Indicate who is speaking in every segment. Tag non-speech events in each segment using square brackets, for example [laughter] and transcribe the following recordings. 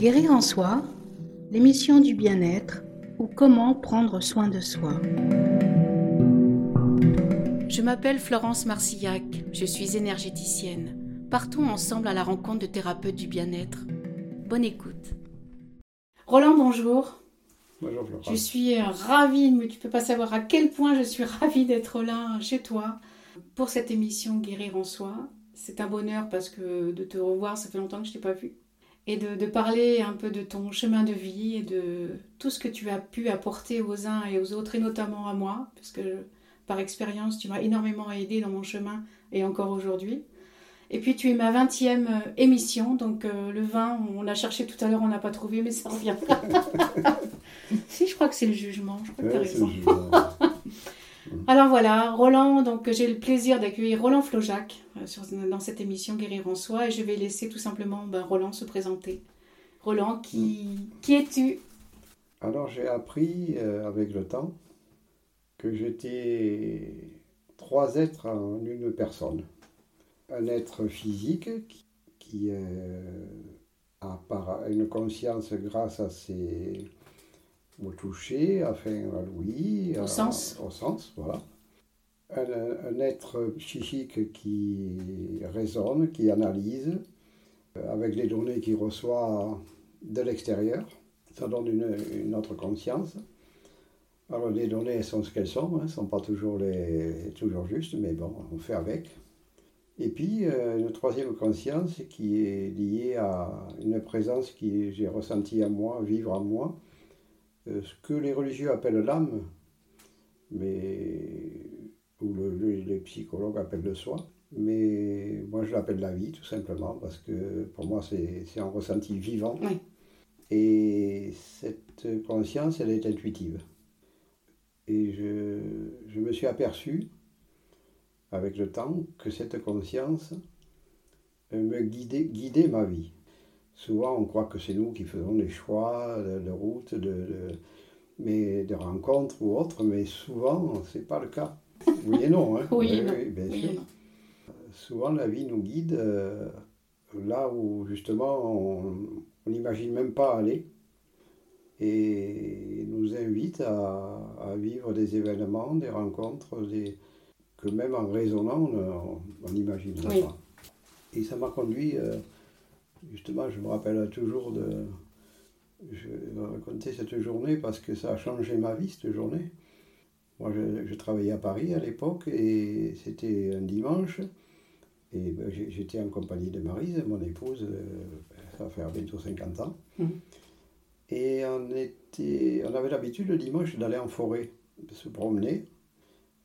Speaker 1: Guérir en soi, l'émission du bien-être ou comment prendre soin de soi. Je m'appelle Florence Marcillac, je suis énergéticienne. Partons ensemble à la rencontre de thérapeutes du bien-être. Bonne écoute. Roland, bonjour.
Speaker 2: Bonjour Florence.
Speaker 1: Je suis ravie, mais tu peux pas savoir à quel point je suis [laughs] ravie d'être là chez toi pour cette émission Guérir en soi. C'est un bonheur parce que de te revoir, ça fait longtemps que je t'ai pas vu. Et de, de, parler un peu de ton chemin de vie et de tout ce que tu as pu apporter aux uns et aux autres, et notamment à moi, parce que par expérience, tu m'as énormément aidé dans mon chemin et encore aujourd'hui. Et puis tu es ma 20e émission, donc euh, le 20, on l'a cherché tout à l'heure, on n'a pas trouvé, mais ça revient. [laughs] si, je crois que c'est le jugement, je crois que tu as
Speaker 2: c'est
Speaker 1: raison. [laughs]
Speaker 2: jugement.
Speaker 1: Alors voilà, Roland, donc j'ai le plaisir d'accueillir Roland Flojac euh, sur- dans cette émission Guérir en soi et je vais laisser tout simplement ben, Roland se présenter. Roland, qui, qui es-tu?
Speaker 2: Alors j'ai appris euh, avec le temps que j'étais trois êtres en une personne. Un être physique qui, qui, euh, a par- une conscience grâce à ses au toucher, enfin à l'ouïe,
Speaker 1: Au
Speaker 2: à-
Speaker 1: sens.
Speaker 2: au sens, voilà. Un, un être psychique qui raisonne, qui analyse, euh, avec les données qu'il reçoit de l'extérieur. Ça donne une, une autre conscience. Alors les données elles sont ce qu'elles sont, hein, ne sont pas toujours, les, toujours justes, mais bon, on fait avec. Et puis euh, une troisième conscience qui est liée à une présence que j'ai ressentie à moi, vivre en moi, euh, ce que les religieux appellent l'âme, mais ou le- le- les psychologues appellent le soi. Mais moi je l'appelle la vie tout simplement parce que pour moi c'est un ressenti vivant.
Speaker 1: Oui.
Speaker 2: Et cette conscience elle est intuitive. Et je, je me suis aperçu avec le temps que cette conscience euh, me guidait, guidait ma vie. Souvent on croit que c'est nous qui faisons les choix de, de route, de, de- mais de rencontres ou autres, mais souvent c'est pas le cas. Oui et non, hein. [laughs]
Speaker 1: Oui non.
Speaker 2: bien sûr souvent la vie nous guide euh, là où justement on n'imagine même pas aller et nous invite à, à vivre des événements, des rencontres, des, que même en raisonnant on n'imagine pas. Et ça m'a conduit, euh, justement, je me rappelle toujours de... Je vais raconter cette journée parce que ça a changé ma vie, cette journée. Moi, je, je travaillais à Paris à l'époque et c'était un dimanche. Et ben, j'étais en compagnie de Marise, mon épouse, euh, ça va faire bientôt 50 ans.
Speaker 1: Mhm.
Speaker 2: Et on, était, on avait l'habitude le dimanche d'aller en forêt, de se promener,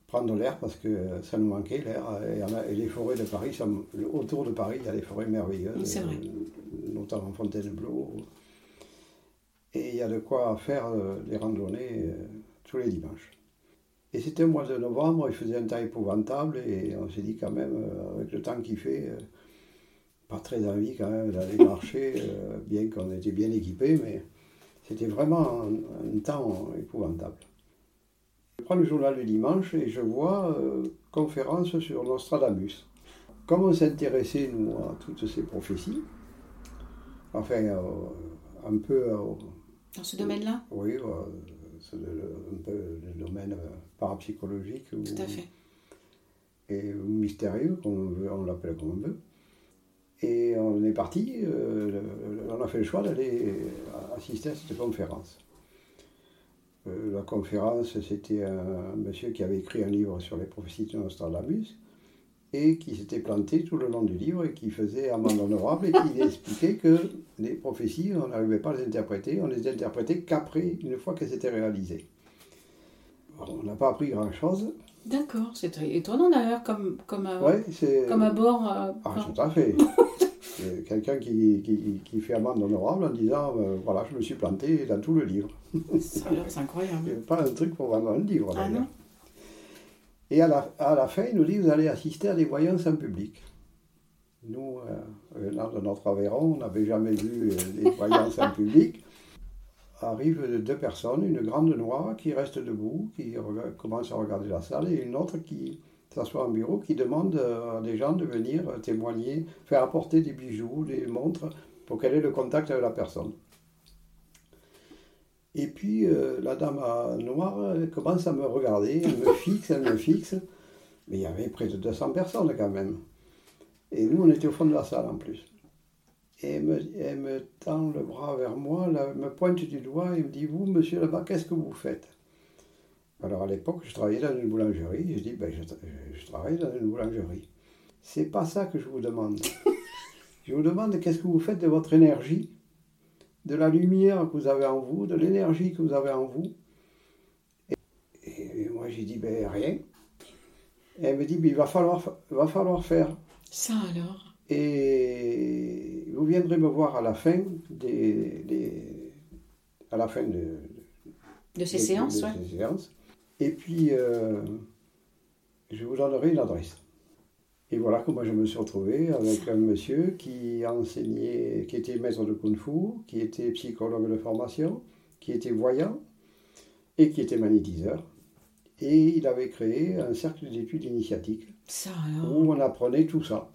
Speaker 2: prendre l'air parce que ça nous manquait l'air. Et, a- et les forêts de Paris, sont- autour de Paris, il y a des forêts merveilleuses,
Speaker 1: vrai.
Speaker 2: euh, notamment Fontainebleau. Et il y a de quoi faire euh, des randonnées euh, tous les dimanches. Et c'était au mois de novembre, il faisait un temps épouvantable et on s'est dit quand même, euh, avec le temps qu'il fait, euh, pas très envie quand même d'aller [laughs] marcher, euh, bien qu'on était bien équipés, mais c'était vraiment un, un temps épouvantable. Je prends le journal le dimanche et je vois euh, conférence sur Nostradamus. Comme on s'intéressait, nous, à toutes ces prophéties, enfin, euh, un peu euh,
Speaker 1: Dans ce domaine-là?
Speaker 2: Oui, c'est un peu le domaine parapsychologique ou,
Speaker 1: Tout à fait.
Speaker 2: et, mystérieux, comme on, on l'appelle comme on veut. Et on est parti, on a fait le choix d'aller assister à cette conférence. Euh, la conférence, c'était un monsieur qui avait écrit un livre sur les prophéties de Nostradamus et qui s'était planté tout le long du livre et qui faisait amende honorable et qui expliquait que les prophéties, on n'arrivait pas à les interpréter, on les interprétait qu'après, une fois qu'elles étaient réalisées. On n'a pas appris grand-chose.
Speaker 1: D'accord, c'est très étonnant d'ailleurs comme, comme, euh,
Speaker 2: Ouais,
Speaker 1: comme abord. euh,
Speaker 2: Ah, tout à fait. [laughs] C'est Quelqu'un qui, qui, qui fait amende honorable en disant euh, voilà, je me suis planté dans tout le livre.
Speaker 1: C'est incroyable. [laughs]
Speaker 2: Pas un truc pour vendre un livre.
Speaker 1: Ah non
Speaker 2: Et à la, à la fin, il nous dit vous allez assister à des voyances en public. Nous, euh, venant de notre Aveyron, on n'avait jamais vu euh, des [laughs] voyances en public. Arrivent deux personnes, une grande noire qui reste debout, qui commence à regarder la salle, et une autre qui s'assoit en bureau, qui demande euh, à des gens de venir euh, témoigner, faire apporter des bijoux, des montres, pour qu'elle ait le contact avec la personne. Et puis euh, la dame à noire commence à me regarder, elle me fixe, elle me fixe. Mais il y avait près de 200 personnes quand même. Et nous, on était au fond de la salle en plus. Et elle me, tend le bras vers moi, elle me pointe du doigt et me dit Vous, monsieur là-bas, qu'est-ce que vous faites? Alors à l'époque, je travaillais dans une boulangerie. Je dis ben, je, je travaille dans une boulangerie. C'est pas ça que je vous demande. [laughs] je vous demande qu'est-ce que vous faites de votre énergie, de la lumière que vous avez en vous, de l'énergie que vous avez en vous. Et, et moi, j'ai dit ben, Rien. Et elle me dit, il va falloir, va falloir faire.
Speaker 1: Ça alors?
Speaker 2: Et vous viendrez me voir à la fin des, des- à la fin de,
Speaker 1: De ces séances,
Speaker 2: de
Speaker 1: ouais.
Speaker 2: ces séances. Et puis, euh, je vous donnerai une adresse. Et voilà comment je me suis retrouvé avec un monsieur qui enseignait, qui était maître de kung-fu, qui était psychologue de formation, qui était voyant et qui était magnétiseur. Et il avait créé un cercle d'études initiatiques
Speaker 1: Ça
Speaker 2: où on apprenait tout ça.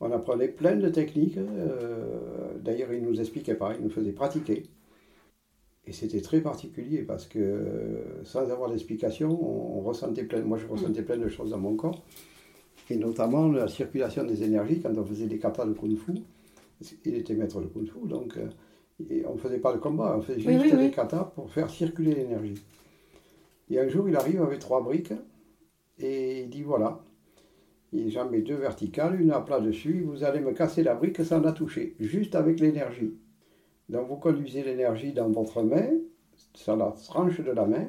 Speaker 2: On apprenait plein de techniques. euh, D'ailleurs, il nous expliquait pas, il nous faisait pratiquer. Et c'était très particulier parce que euh, sans avoir d'explication, on, on ressentait plein, moi je ressentais plein de choses dans mon corps. Et notamment la circulation des énergies quand on faisait des katas de kung fu. Il était maître de kung fu, donc euh, et on ne faisait pas de combat, on faisait
Speaker 1: Oui,
Speaker 2: juste
Speaker 1: oui,
Speaker 2: des katas pour faire circuler l'énergie. Et un jour, il arrive avec trois briques et il dit voilà, j'en mets deux verticales, une à plat dessus, vous allez me casser la brique sans la toucher, juste avec l'énergie. Donc vous conduisez l'énergie dans votre main, sur la tranche de la main,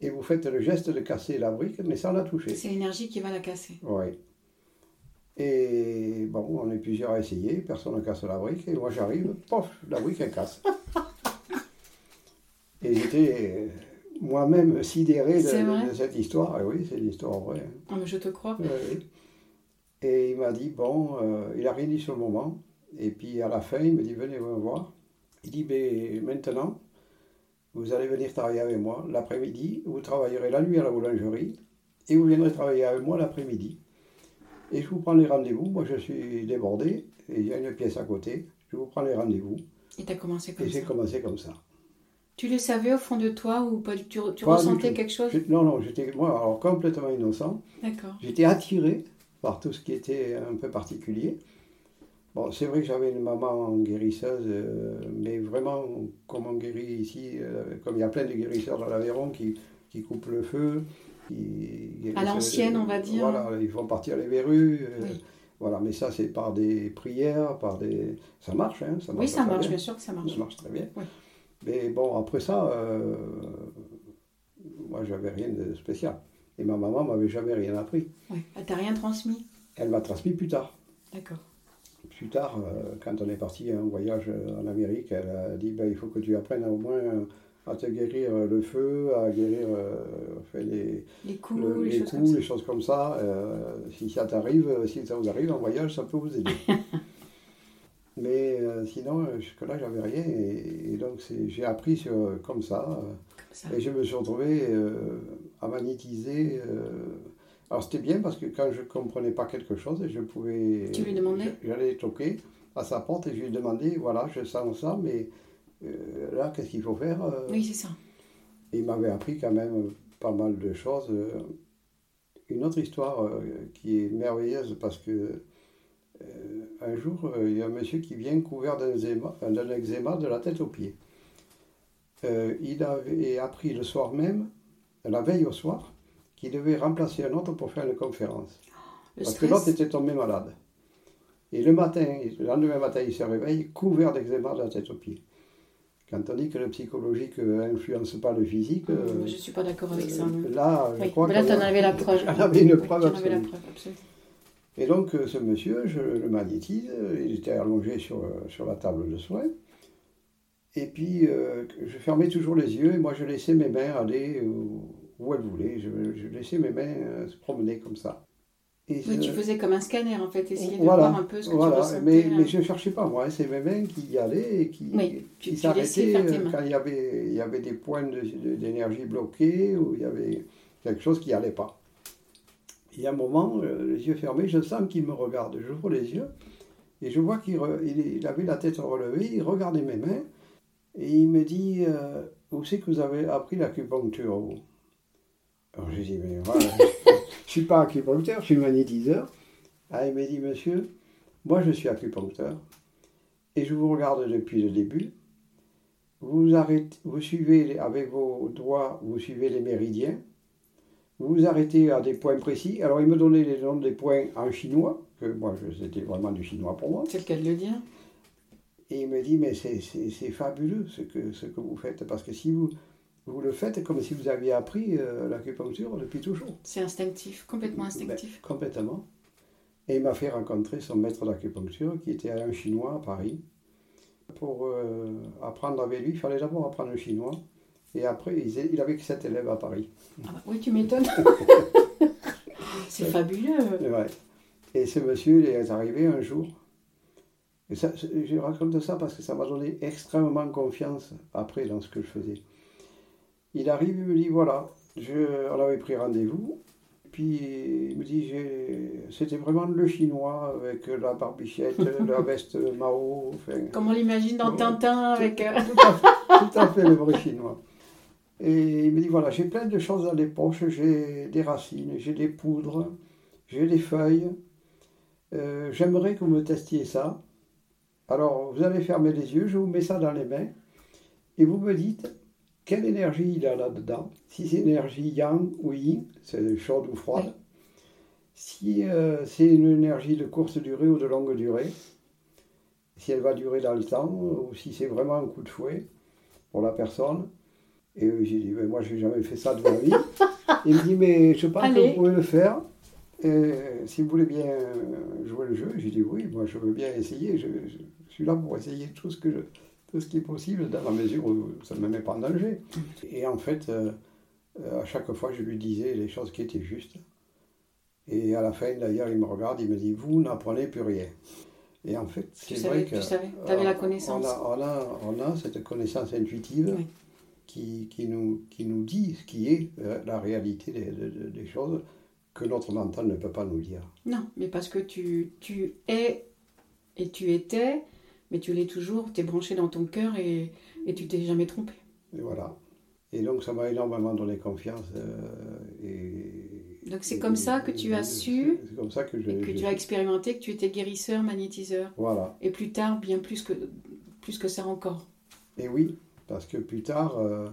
Speaker 2: et vous faites le geste de casser la brique, mais sans la toucher.
Speaker 1: C'est l'énergie qui va la casser.
Speaker 2: Oui. Et bon, on est plusieurs à essayer, personne ne casse la brique, et moi j'arrive, pof, la brique elle casse. [laughs] Et j'étais euh, moi-même sidéré de, cette histoire, et oui, c'est une histoire vraie.
Speaker 1: Ah, mais je te crois.
Speaker 2: Oui. Et il m'a dit, bon, euh, il n'a rien dit sur le moment. Et puis à la fin, il me dit, venez me voir. Il dit, ben, maintenant, vous allez venir travailler avec moi l'après-midi. Vous travaillerez la nuit à la boulangerie. Et vous viendrez travailler avec moi l'après-midi. Et je vous prends les rendez-vous. Moi, je suis débordé. Et il y a une pièce à côté. Je vous prends les rendez-vous.
Speaker 1: Et t'as commencé comme
Speaker 2: Et j'ai
Speaker 1: ça.
Speaker 2: commencé comme ça.
Speaker 1: Tu le savais au fond de toi ou pas Tu, tu
Speaker 2: Pas du
Speaker 1: ressentais quelque chose?
Speaker 2: Non, non, j'étais, moi, alors complètement innocent.
Speaker 1: D'accord.
Speaker 2: J'étais attiré par tout ce qui était un peu particulier. Bon, c'est vrai que j'avais une maman guérisseuse, euh, mais vraiment, comme on guérit ici, euh, comme il y a plein de guérisseurs dans l'Aveyron qui, qui coupent le feu, qui
Speaker 1: À l'ancienne,
Speaker 2: euh,
Speaker 1: on va dire.
Speaker 2: Voilà, ils font partir les verrues. euh,
Speaker 1: Oui.
Speaker 2: Voilà, mais ça, c'est par des prières, par des. Ça marche, hein ça
Speaker 1: Oui, ça marche,
Speaker 2: bien.
Speaker 1: bien sûr que ça marche.
Speaker 2: Ça marche très bien.
Speaker 1: Oui.
Speaker 2: Mais bon, après ça, euh, moi, j'avais rien de spécial. Et ma maman m'avait jamais rien appris.
Speaker 1: Oui. Elle t'a rien transmis?
Speaker 2: Elle m'a transmis plus tard.
Speaker 1: D'accord.
Speaker 2: Plus tard, euh, quand on est parti en voyage euh, en Amérique, elle a dit ben, il faut que tu apprennes au moins euh, à te guérir le feu, à guérir euh, les,
Speaker 1: Les coups,
Speaker 2: le-
Speaker 1: les,
Speaker 2: les
Speaker 1: choses
Speaker 2: coups,
Speaker 1: comme ça.
Speaker 2: les choses comme ça. euh, si ça t'arrive, si ça vous arrive en voyage, ça peut vous aider. [laughs] Mais euh, sinon, jusque-là, j'avais rien. Et, et donc, j'ai appris sur, comme ça.
Speaker 1: Comme ça.
Speaker 2: et je me suis retrouvé à magnétiser. Euh, alors c'était bien parce que quand je ne comprenais pas quelque chose, je pouvais.
Speaker 1: Tu lui demandais?
Speaker 2: J'allais toquer à sa porte et je lui demandais voilà, je sens ça, mais euh, là, qu'est-ce qu'il faut faire euh?
Speaker 1: Oui, c'est ça.
Speaker 2: Et il m'avait appris quand même pas mal de choses. euh. Une autre histoire euh, qui est merveilleuse parce que euh, un jour, euh, il y a un monsieur qui vient couvert d'un eczéma, d'un eczéma de la tête aux pieds. Euh, il avait appris le soir même, la veille au soir, qu'il devait remplacer un autre pour faire une conférence.
Speaker 1: Le
Speaker 2: parce que l'autre était tombé malade. Et le matin, le lendemain matin, il se réveille couvert d'eczéma de la tête aux pieds. Quand on dit que le psychologique n'influence pas le physique, euh,
Speaker 1: Je ne suis pas d'accord avec ça. non.
Speaker 2: là, je
Speaker 1: Oui,
Speaker 2: crois
Speaker 1: mais là, tu en avais la preuve. [laughs]
Speaker 2: J'en avais une
Speaker 1: Oui,
Speaker 2: preuve
Speaker 1: tu en avais la
Speaker 2: absolue.
Speaker 1: preuve, absolue.
Speaker 2: Et donc, euh, ce monsieur, je le magnétise, euh, il était allongé sur, euh, sur la table de soins. Et puis, euh, je fermais toujours les yeux et moi, je laissais mes mains aller où, où elles voulaient. Je, je laissais mes mains euh, se promener comme ça. Et
Speaker 1: Oui, tu faisais comme un scanner en fait, essayer de
Speaker 2: Voilà,
Speaker 1: voir un peu ce que
Speaker 2: voilà.
Speaker 1: tu ressentais.
Speaker 2: mais,
Speaker 1: hein.
Speaker 2: mais je ne cherchais pas, moi. hein. C'est mes mains qui y allaient et qui,
Speaker 1: Oui, tu-
Speaker 2: qui
Speaker 1: tu laissais
Speaker 2: s'arrêtaient euh, quand il y avait, il y avait des points de- de- d'énergie bloqués ou il y avait quelque chose qui n'allait pas. Il y a un moment, euh, les yeux fermés, je sens qu'il me regarde. J'ouvre les yeux Et je vois qu'il il avait la tête relevée, il regardait mes mains, et il me dit euh, Où c'est que vous avez appris l'acupuncture vous? Alors j'ai dit Mais voilà, je ne [laughs] suis pas acupuncteur, je suis magnétiseur. Ah, il m'a dit Monsieur, moi je suis acupuncteur, et je vous regarde depuis le début. Vous, arrêtez, vous suivez avec vos doigts, vous suivez les méridiens. Vous vous arrêtez à des points précis. Alors, il me donnait les noms des points en chinois, que moi, c'était vraiment du chinois pour moi.
Speaker 1: C'est le cas de le dire.
Speaker 2: Et il me dit, mais c'est fabuleux ce que, ce que vous faites, parce que si vous, vous le faites comme si vous aviez appris euh, l'acupuncture depuis toujours.
Speaker 1: C'est instinctif, complètement instinctif.
Speaker 2: Ben, complètement. Et il m'a fait rencontrer son maître d'acupuncture, qui était un chinois à Paris. Pour euh, apprendre avec lui, il fallait d'abord apprendre le chinois. Et après, il avait que 7 élèves à Paris.
Speaker 1: Ah bah oui, tu m'étonnes. [laughs] c'est fabuleux.
Speaker 2: Ouais. Et ce monsieur, il est arrivé un jour. Et ça, je raconte ça parce que ça m'a donné extrêmement confiance après dans ce que je faisais. Il arrive, il me dit voilà, je, on avait pris rendez-vous. Puis il me dit c'était vraiment le chinois avec la barbichette, [laughs] la veste Mao.
Speaker 1: Comme on l'imagine dans Tintin avec.
Speaker 2: Euh, tout, à fait, tout à fait le vrai chinois. Et il me dit voilà, j'ai plein de choses dans les poches, j'ai des racines, j'ai des poudres, j'ai des feuilles. Euh, j'aimerais que vous me testiez ça. Alors, vous allez fermer les yeux, je vous mets ça dans les mains, et vous me dites quelle énergie il a là-dedans? Si c'est énergie yang ou yin, c'est chaude ou froide. Si euh, c'est une énergie de courte durée ou de longue durée, si elle va durer dans le temps, ou si c'est vraiment un coup de fouet pour la personne. Et j'ai dit, mais moi, je n'ai jamais fait ça de ma vie. [laughs] Il me dit, mais je pense que vous pouvez le faire. Et si vous voulez bien jouer le jeu, j'ai dit, oui, moi, je veux bien essayer. Je, suis là pour essayer tout ce, que tout ce qui est possible, dans la mesure où ça ne me met pas en danger. Et en fait, euh, à chaque fois, je lui disais les choses qui étaient justes. Et à la fin, d'ailleurs, il me regarde, il me dit, vous n'apprenez plus rien. Et en fait, c'est vrai que...
Speaker 1: Tu savais, tu avais la connaissance.
Speaker 2: On a, on a, cette connaissance intuitive. Oui qui, nous, qui nous dit ce qui est euh, la réalité des, choses que notre mental ne peut pas nous dire.
Speaker 1: Non, mais parce que tu, tu es et tu étais, mais tu l'es toujours, tu es branché dans ton cœur et, et tu t'es jamais trompé.
Speaker 2: Et voilà. Et donc ça m'a énormément donné confiance. Euh, et,
Speaker 1: donc c'est comme ça que tu as su,
Speaker 2: c'est comme ça que,
Speaker 1: que tu as expérimenté que tu étais guérisseur, magnétiseur.
Speaker 2: Voilà.
Speaker 1: Et plus tard, bien plus que, plus que ça encore.
Speaker 2: Et oui, parce que plus tard, euh,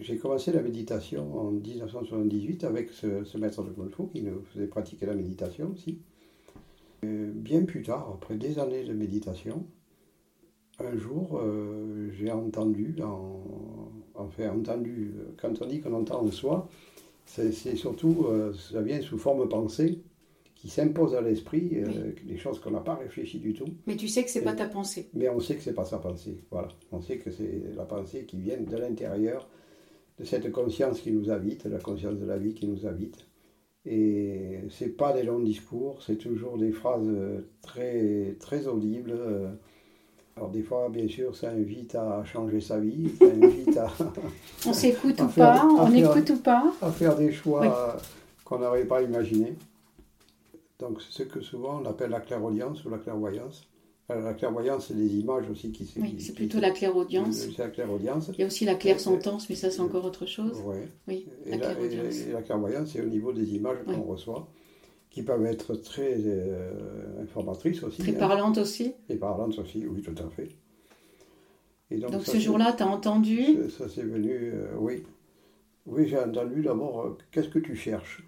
Speaker 2: j'ai commencé la méditation en 1978 avec ce, maître de Kung Fu qui nous faisait pratiquer la méditation aussi. Bien plus tard, après des années de méditation, un jour, euh, j'ai entendu, en, enfin entendu, quand on dit qu'on entend en soi, c'est surtout, euh, ça vient sous forme pensée, qui s'impose à l'esprit, euh, des choses qu'on n'a pas réfléchi du tout.
Speaker 1: Mais tu sais que c'est pas ta pensée.
Speaker 2: Mais on sait que c'est pas sa pensée. Voilà, on sait que c'est la pensée qui vient de l'intérieur, de cette conscience qui nous habite, la conscience de la vie qui nous habite. Et c'est pas des longs discours, c'est toujours des phrases euh, très très audibles. Euh. Alors des fois, bien sûr, ça invite à changer sa vie, ça invite à... [laughs]
Speaker 1: on s'écoute [laughs] ou pas, on écoute ou pas.
Speaker 2: À faire des choix qu'on n'aurait pas imaginés. Donc c'est ce que souvent on appelle la clairaudience ou la clairvoyance. La clairvoyance, c'est des images aussi qui...
Speaker 1: Oui, c'est plutôt la clairaudience.
Speaker 2: C'est la clairaudience.
Speaker 1: Il y a aussi la clairsentence, mais ça c'est encore autre chose.
Speaker 2: Oui, la et, la, clairvoyance, c'est au niveau des images qu'on reçoit, qui peuvent être très euh, informatrices aussi.
Speaker 1: Très hein. parlantes aussi.
Speaker 2: Et parlantes aussi, oui, tout à fait.
Speaker 1: Et donc, ce jour-là, tu as entendu?
Speaker 2: Ça, c'est venu, euh, oui. Oui, j'ai entendu d'abord, euh, qu'est-ce que tu cherches?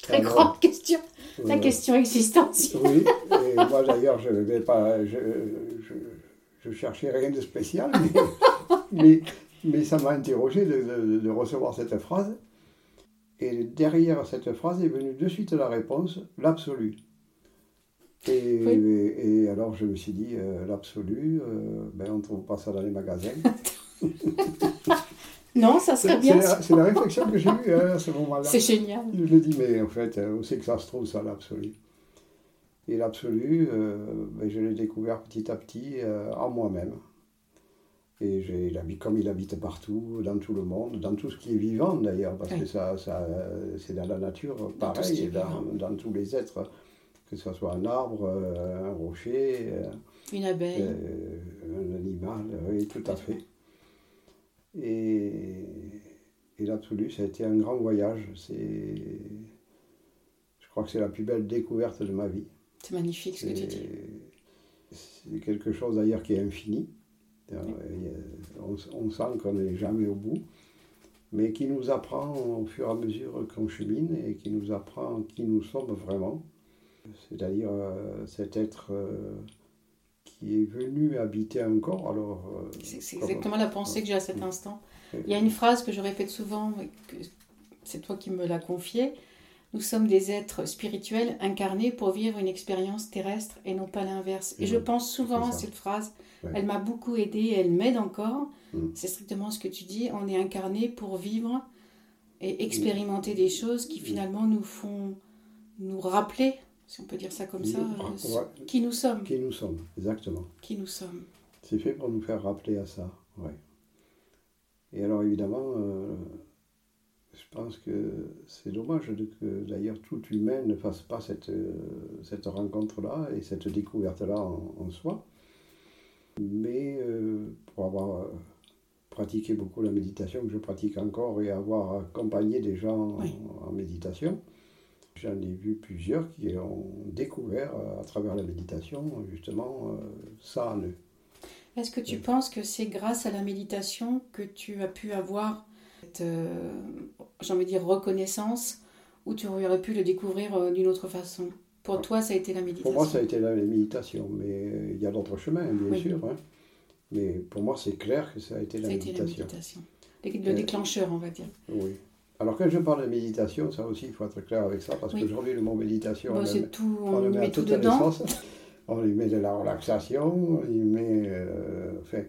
Speaker 1: Très grande question. La question existentielle.
Speaker 2: Oui, et moi d'ailleurs, je ne pas. Je, je, cherchais rien de spécial, mais, [laughs] mais, ça m'a interrogé de, de, recevoir cette phrase. Et derrière cette phrase est venue de suite la réponse l'absolu. Et, et, alors je me suis dit, euh, l'absolu, euh, ben, on ne trouve pas ça dans les magasins. [laughs]
Speaker 1: Non, ça serait bien.
Speaker 2: C'est la, réflexion que j'ai eue hein, à ce moment-là.
Speaker 1: C'est génial.
Speaker 2: Je me dis, mais en fait, euh, où c'est que ça se trouve, ça, l'absolu? Et l'absolu, euh, ben, je l'ai découvert petit à petit euh, en moi-même. Et j'ai, comme il habite partout, dans tout le monde, dans tout ce qui est vivant d'ailleurs, parce que ça, ça, c'est dans la nature pareil, dans, dans, tous les êtres, que ce soit un arbre, un rocher,
Speaker 1: une abeille,
Speaker 2: un animal, oui, tout à fait. Et, et la Toulouse, ça a été un grand voyage. C'est, je crois que c'est la plus belle découverte de ma vie.
Speaker 1: C'est magnifique ce que tu dis.
Speaker 2: C'est quelque chose d'ailleurs qui est infini. On, sent qu'on n'est jamais au bout, mais qui nous apprend au fur et à mesure qu'on chemine et qui nous apprend qui nous sommes vraiment. C'est-à-dire euh, cet être euh, qui est venu habiter un corps. Alors,
Speaker 1: euh, c'est exactement la pensée que j'ai à cet instant. Il y a une phrase que je répète souvent, c'est toi qui me l'as confiée. Nous sommes des êtres spirituels incarnés pour vivre une expérience terrestre et non pas l'inverse. Et je pense souvent à cette phrase. Elle m'a beaucoup aidée, elle m'aide encore. Mm. C'est strictement ce que tu dis. On est incarné pour vivre et expérimenter des choses qui mm. finalement nous font nous rappeler, si on peut dire ça comme ça, euh, qui nous sommes.
Speaker 2: Qui nous sommes, exactement.
Speaker 1: Qui nous sommes.
Speaker 2: C'est fait pour nous faire rappeler à ça, ouais. Et alors évidemment, euh, je pense que c'est dommage que d'ailleurs tout humain ne fasse pas cette, euh, cette rencontre-là et cette découverte-là en, soi. Mais pour avoir pratiqué beaucoup la méditation, que je pratique encore, et avoir accompagné des gens en, méditation, j'en ai vu plusieurs qui ont découvert à travers la méditation justement ça en eux.
Speaker 1: Est-ce que tu penses que c'est grâce à la méditation que tu as pu avoir cette, euh, j'ai envie de dire, reconnaissance ou tu aurais pu le découvrir euh, d'une autre façon? Pour toi, ça a été la méditation
Speaker 2: Pour moi, ça a été la méditation, mais il y a d'autres chemins, bien sûr. Hein. Mais pour moi, c'est clair que ça a été la, méditation.
Speaker 1: Le euh, déclencheur, on va dire.
Speaker 2: Oui. Alors quand je parle de méditation, ça aussi, il faut être clair avec ça, parce qu'aujourd'hui, le mot méditation,
Speaker 1: on, tout, on, le met, tout dedans
Speaker 2: on lui met de la relaxation, on met. Euh, enfin,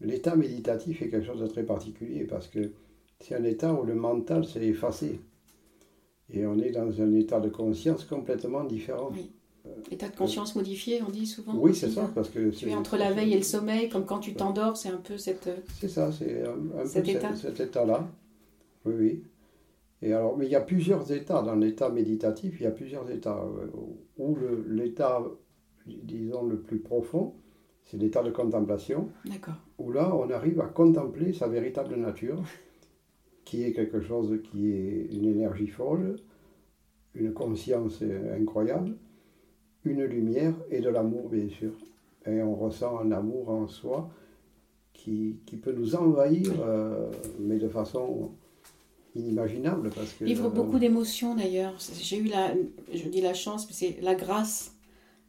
Speaker 2: l'état méditatif est quelque chose de très particulier parce que c'est un état où le mental s'est effacé. Et on est dans un état de conscience complètement différent.
Speaker 1: Oui. État de conscience modifié, on dit souvent.
Speaker 2: Oui, c'est ça, parce que...
Speaker 1: Tu es entre la veille et le sommeil, comme quand tu t'endors, c'est un peu cette...
Speaker 2: C'est ça, c'est un, peu cet état-là. oui, oui. Et alors, mais il y a plusieurs états dans l'état méditatif, il y a plusieurs états. Euh, où l'état disons, le plus profond, c'est l'état de contemplation. Où là, on arrive à contempler sa véritable nature, qui est quelque chose qui est une énergie folle, une conscience incroyable, une lumière et de l'amour, bien sûr. Et on ressent un amour en soi qui, qui peut nous envahir, euh, mais de façon inimaginable. Parce que,
Speaker 1: Livre beaucoup d'émotions d'ailleurs. J'ai eu la, je dis la chance, mais c'est la grâce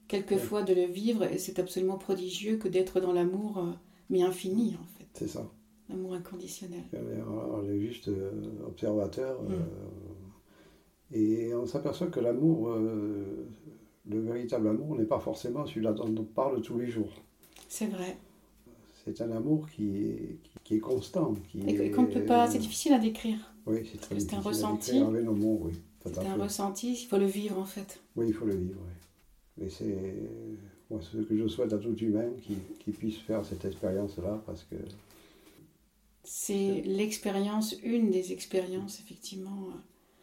Speaker 1: quelquefois de le vivre et c'est absolument prodigieux que d'être dans l'amour, euh, mais infini en fait.
Speaker 2: C'est ça.
Speaker 1: L'amour inconditionnel.
Speaker 2: On est juste euh, observateur mm. euh, et on s'aperçoit que l'amour, le véritable amour n'est pas forcément celui-là dont on parle tous les jours.
Speaker 1: C'est vrai.
Speaker 2: C'est un amour qui est, qui, est constant. Qui
Speaker 1: et qu'on ne peut pas. C'est difficile à décrire.
Speaker 2: Oui, c'est très difficile.
Speaker 1: C'est un ressenti. C'est un ressenti, il faut le vivre en fait.
Speaker 2: Oui, il faut le vivre. Oui. Mais c'est ce que je souhaite à tout humain qui, qui puisse faire cette expérience-là parce que.
Speaker 1: C'est l'expérience, une des expériences, effectivement.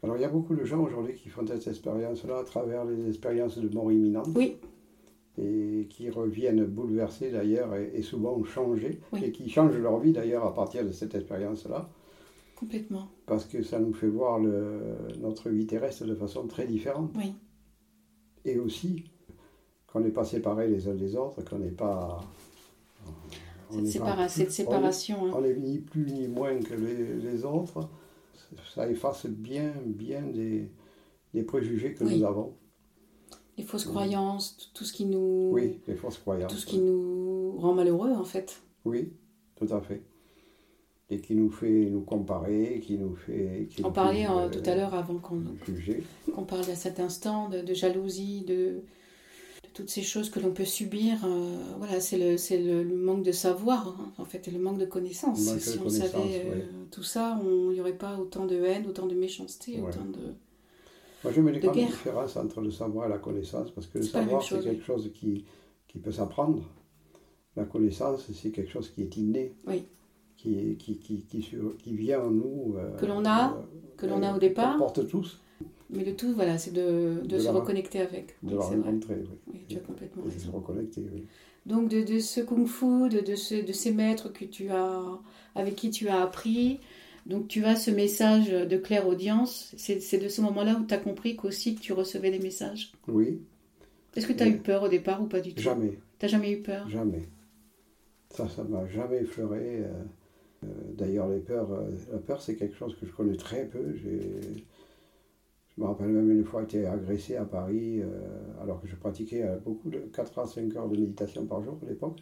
Speaker 2: Alors, il y a beaucoup de gens aujourd'hui qui font cette expérience-là à travers les expériences de mort imminente.
Speaker 1: Oui.
Speaker 2: Et qui reviennent bouleversés d'ailleurs et, souvent changés. Et qui changent leur vie d'ailleurs à partir de cette expérience-là.
Speaker 1: Complètement.
Speaker 2: Parce que ça nous fait voir le, notre vie terrestre de façon très différente.
Speaker 1: Oui.
Speaker 2: Et aussi qu'on n'est pas séparés les uns des autres, qu'on n'est pas.
Speaker 1: cette, séparation.
Speaker 2: On n'est hein. ni plus ni moins que les, autres. Ça efface bien, bien des, des préjugés que nous avons.
Speaker 1: Les fausses croyances, tout ce qui nous.
Speaker 2: Oui, les fausses croyances.
Speaker 1: Tout ce qui nous rend malheureux, en fait.
Speaker 2: Oui, tout à fait. Et qui nous fait nous comparer, qui nous fait.
Speaker 1: Qui On parlait euh, tout à l'heure avant qu'on qu'on parle à cet instant de jalousie, de, toutes ces choses que l'on peut subir, euh, voilà, c'est le, le, manque de savoir, hein, en fait, et le manque de connaissances. si on savait euh, tout ça, il n'y aurait pas autant de haine, autant de méchanceté, autant de.
Speaker 2: Moi, je me dis pas la différence entre le savoir et la connaissance, parce que le savoir, c'est quelque chose qui, qui peut s'apprendre. La connaissance, c'est quelque chose qui est inné.
Speaker 1: Oui.
Speaker 2: Qui, qui, qui, qui, qui vient en nous.
Speaker 1: Euh, que l'on a, que l'on a au départ.
Speaker 2: porte tous.
Speaker 1: Mais le tout, voilà, c'est de, de,
Speaker 2: De
Speaker 1: se
Speaker 2: la-
Speaker 1: reconnecter avec.
Speaker 2: de
Speaker 1: Oui,
Speaker 2: la rencontrer, oui.
Speaker 1: Oui, tu as complètement
Speaker 2: de se
Speaker 1: raison.
Speaker 2: reconnecter, oui.
Speaker 1: Donc de, de ce kung-fu, de, de, ce- de ces maîtres que tu as, avec qui tu as appris, donc tu as ce message de claire audience. C'est de ce moment-là où tu as compris qu'aussi tu recevais des messages.
Speaker 2: Oui,
Speaker 1: Est-ce que tu as eu peur au départ ou pas du tout?
Speaker 2: Jamais,
Speaker 1: T'as jamais eu peur?
Speaker 2: Jamais. Ça, ça m'a jamais effleuré. euh, euh, D'ailleurs, les peurs, euh, la peur, c'est quelque chose que je connais très peu. Je me rappelle même une fois été agressé à Paris, euh, alors que je pratiquais euh, beaucoup de 4 à 5 heures de méditation par jour à l'époque.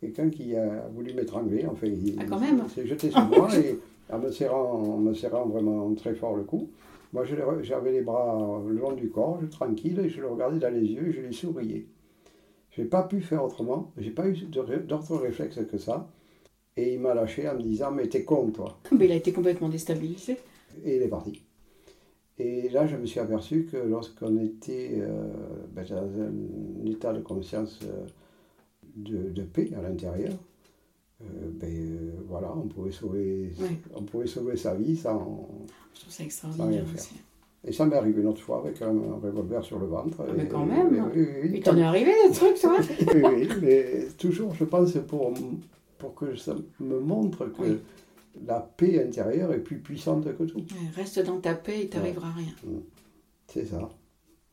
Speaker 2: Quelqu'un qui a voulu m'étrangler, en fait, il,
Speaker 1: Ah,
Speaker 2: s'est jeté sur moi [laughs] et en me, serrant, en me serrant vraiment très fort le cou. Moi, je j'avais les bras le long du corps, je, tranquille, et je le regardais dans les yeux et je lui souriais. Je n'ai pas pu faire autrement, j'ai pas eu d'autre réflexe que ça. Et il m'a lâché en me disant Mais t'es con, toi. [laughs]
Speaker 1: Mais il a été complètement déstabilisé.
Speaker 2: Et il est parti. Et là, je me suis aperçu que lorsqu'on était euh, ben, dans un état de conscience euh, de, de paix à l'intérieur, euh, ben, voilà, on pouvait, sauver,
Speaker 1: Ouais.
Speaker 2: on pouvait sauver sa vie sans.
Speaker 1: Je trouve ça extraordinaire
Speaker 2: rien faire.
Speaker 1: aussi.
Speaker 2: Et ça m'est arrivé une autre fois avec un, un revolver sur le ventre.
Speaker 1: Ah, mais
Speaker 2: Et-
Speaker 1: quand même.
Speaker 2: et-
Speaker 1: Il
Speaker 2: quand-
Speaker 1: t'en est arrivé des trucs, toi [laughs]
Speaker 2: oui, mais toujours, je pense, pour, pour que ça me montre que
Speaker 1: Oui.
Speaker 2: la paix intérieure est plus puissante que tout.
Speaker 1: Reste dans ta paix, il t'arrivera rien.
Speaker 2: C'est ça.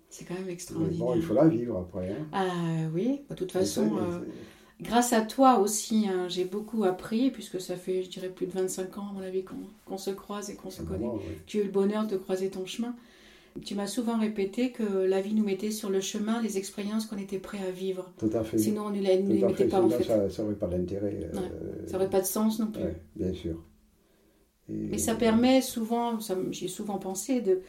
Speaker 1: C'est quand même
Speaker 2: Mais
Speaker 1: extraordinaire.
Speaker 2: bon, il faut la vivre après. hein.
Speaker 1: Ah oui, de toute
Speaker 2: Et
Speaker 1: façon,
Speaker 2: ça,
Speaker 1: euh, grâce à toi aussi, hein, j'ai beaucoup appris, puisque ça fait, je dirais, plus de 25 ans, à mon avis, qu'on se croise et qu'on se connaît. Tu as eu le bonheur de croiser ton chemin. Tu m'as souvent répété que la vie nous mettait sur le chemin les expériences qu'on était prêt à vivre.
Speaker 2: Tout à fait.
Speaker 1: Sinon, on ne les, mettait
Speaker 2: fait.
Speaker 1: pas en fait.
Speaker 2: ça n'aurait pas d'intérêt. euh,
Speaker 1: Ça n'aurait pas de sens non plus.
Speaker 2: ouais, bien sûr. Et-
Speaker 1: Mais ça permet souvent, j'y ai souvent pensé, de,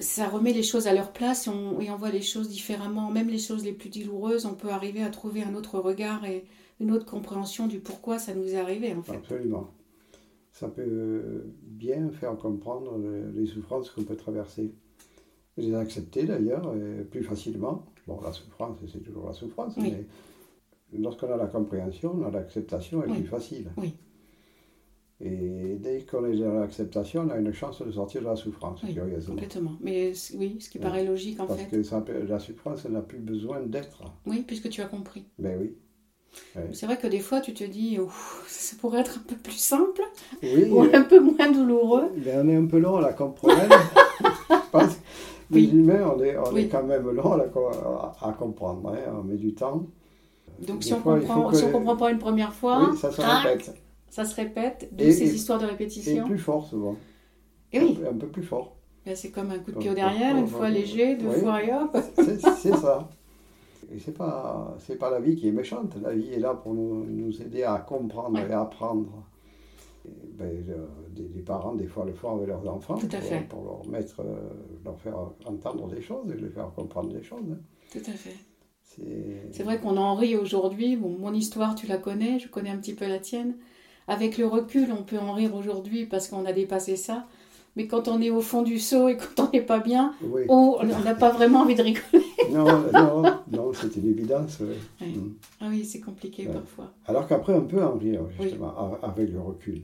Speaker 1: ça remet les choses à leur place et on, et on voit les choses différemment. Même les choses les plus douloureuses, on peut arriver à trouver un autre regard et une autre compréhension du pourquoi ça nous est arrivé en fait.
Speaker 2: Absolument. Ça peut bien faire comprendre le- les souffrances qu'on peut traverser. Et les accepter d'ailleurs euh, plus facilement. Bon, la souffrance, c'est toujours la souffrance,
Speaker 1: Oui.
Speaker 2: mais lorsqu'on a la compréhension, l'acceptation est
Speaker 1: Oui.
Speaker 2: plus facile.
Speaker 1: Oui.
Speaker 2: Et dès qu'on est dans l'acceptation, on a une chance de sortir de la souffrance,
Speaker 1: Oui,
Speaker 2: curieusement.
Speaker 1: Complètement. Mais c- oui, ce qui paraît logique en
Speaker 2: Parce
Speaker 1: fait.
Speaker 2: que ça peut- la souffrance n'a plus besoin d'être.
Speaker 1: Oui, puisque tu as compris.
Speaker 2: Ben oui.
Speaker 1: C'est vrai que des fois tu te dis, Ouf, ça pourrait être un peu plus simple
Speaker 2: Oui, [laughs]
Speaker 1: ou un peu moins douloureux.
Speaker 2: mais on est un peu long à la comprendre. Je pense
Speaker 1: Oui.
Speaker 2: Les humains, on est, on
Speaker 1: Oui.
Speaker 2: est quand même long à, la co- à- à comprendre. hein, On met du temps.
Speaker 1: Donc
Speaker 2: Des
Speaker 1: si on
Speaker 2: fois, il
Speaker 1: comprend, si on pas une première fois,
Speaker 2: oui, ça se
Speaker 1: crac,
Speaker 2: répète.
Speaker 1: ça se répète, d'où
Speaker 2: Et-
Speaker 1: ces
Speaker 2: et-
Speaker 1: histoires de
Speaker 2: Et
Speaker 1: répétition.
Speaker 2: plus fort souvent.
Speaker 1: Et oui,
Speaker 2: Un, peu- un peu plus fort.
Speaker 1: Ben, c'est comme un coup de
Speaker 2: Oh,
Speaker 1: pied au
Speaker 2: oh,
Speaker 1: derrière,
Speaker 2: oh,
Speaker 1: une
Speaker 2: oh,
Speaker 1: fois
Speaker 2: oh,
Speaker 1: léger, deux fois et hop.
Speaker 2: C'est ça. Et c'est pas, c'est pas la vie qui est méchante. La vie est là pour nous, nous aider à comprendre
Speaker 1: Ouais.
Speaker 2: et à apprendre. Et, ben, le- des, des parents, des fois, le font avec leurs enfants
Speaker 1: Tout à
Speaker 2: pour,
Speaker 1: fait.
Speaker 2: pour leur mettre, euh, leur faire entendre des choses et les faire comprendre des choses. hein.
Speaker 1: Tout à fait.
Speaker 2: C'est
Speaker 1: C'est vrai qu'on en rit aujourd'hui. Bon, mon histoire, tu la connais, je connais un petit peu la tienne. Avec le recul, on peut en rire aujourd'hui parce qu'on a dépassé ça. Mais quand on est au fond du seau et [laughs] quand on n'est pas bien,
Speaker 2: Oui.
Speaker 1: oh, on n'a pas vraiment envie de rigoler.
Speaker 2: Non, non, non, c'est une évidence.
Speaker 1: Ouais.
Speaker 2: Mm.
Speaker 1: Ah oui, c'est compliqué
Speaker 2: Ouais.
Speaker 1: parfois.
Speaker 2: Alors qu'après, on peut en rire, justement, avec le recul.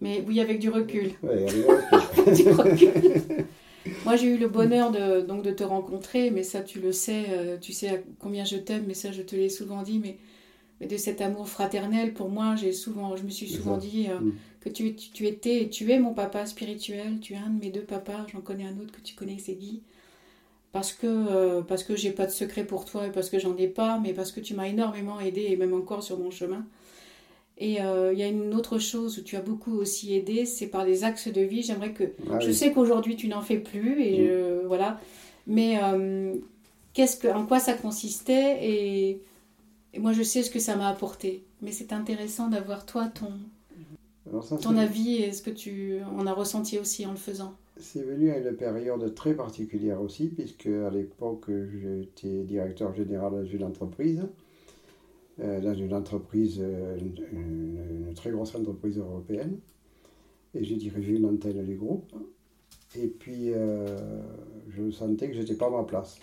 Speaker 1: Mais oui, avec du recul.
Speaker 2: Avec. [laughs]
Speaker 1: Du recul. Moi, j'ai eu le bonheur de, donc, de te rencontrer, mais ça, tu le sais, euh, tu sais à combien je t'aime, mais ça, je te l'ai souvent dit, mais, mais de cet amour fraternel, pour moi, j'ai souvent, je me suis souvent dit euh,
Speaker 2: Mm.
Speaker 1: que tu, tu, tu étais et tu es mon papa spirituel, tu es un de mes deux papas, j'en connais un autre que tu connais, c'est Guy. Parce que, euh, parce que j'ai pas de secret pour toi et parce que j'en ai pas, mais parce que tu m'as énormément aidé et même encore sur mon chemin. Et euh, il y a une autre chose où tu as beaucoup aussi aidé, c'est par des axes de vie. J'aimerais que
Speaker 2: Ah
Speaker 1: je
Speaker 2: oui.
Speaker 1: sais qu'aujourd'hui tu n'en fais plus et
Speaker 2: Mm.
Speaker 1: je- voilà. Mais euh, qu'est-ce que, en quoi ça consistait et, et moi je sais ce que ça m'a apporté. Mais c'est intéressant d'avoir toi ton,
Speaker 2: ça,
Speaker 1: ton avis et ce que tu en as ressenti aussi en le faisant.
Speaker 2: C'est venu à une période très particulière aussi, puisque à l'époque, j'étais directeur général dans une entreprise, euh, dans une entreprise, euh, une, une- très grosse entreprise européenne, et j'ai dirigé une antenne du groupe. Et puis, euh, je sentais que j'étais pas à ma place.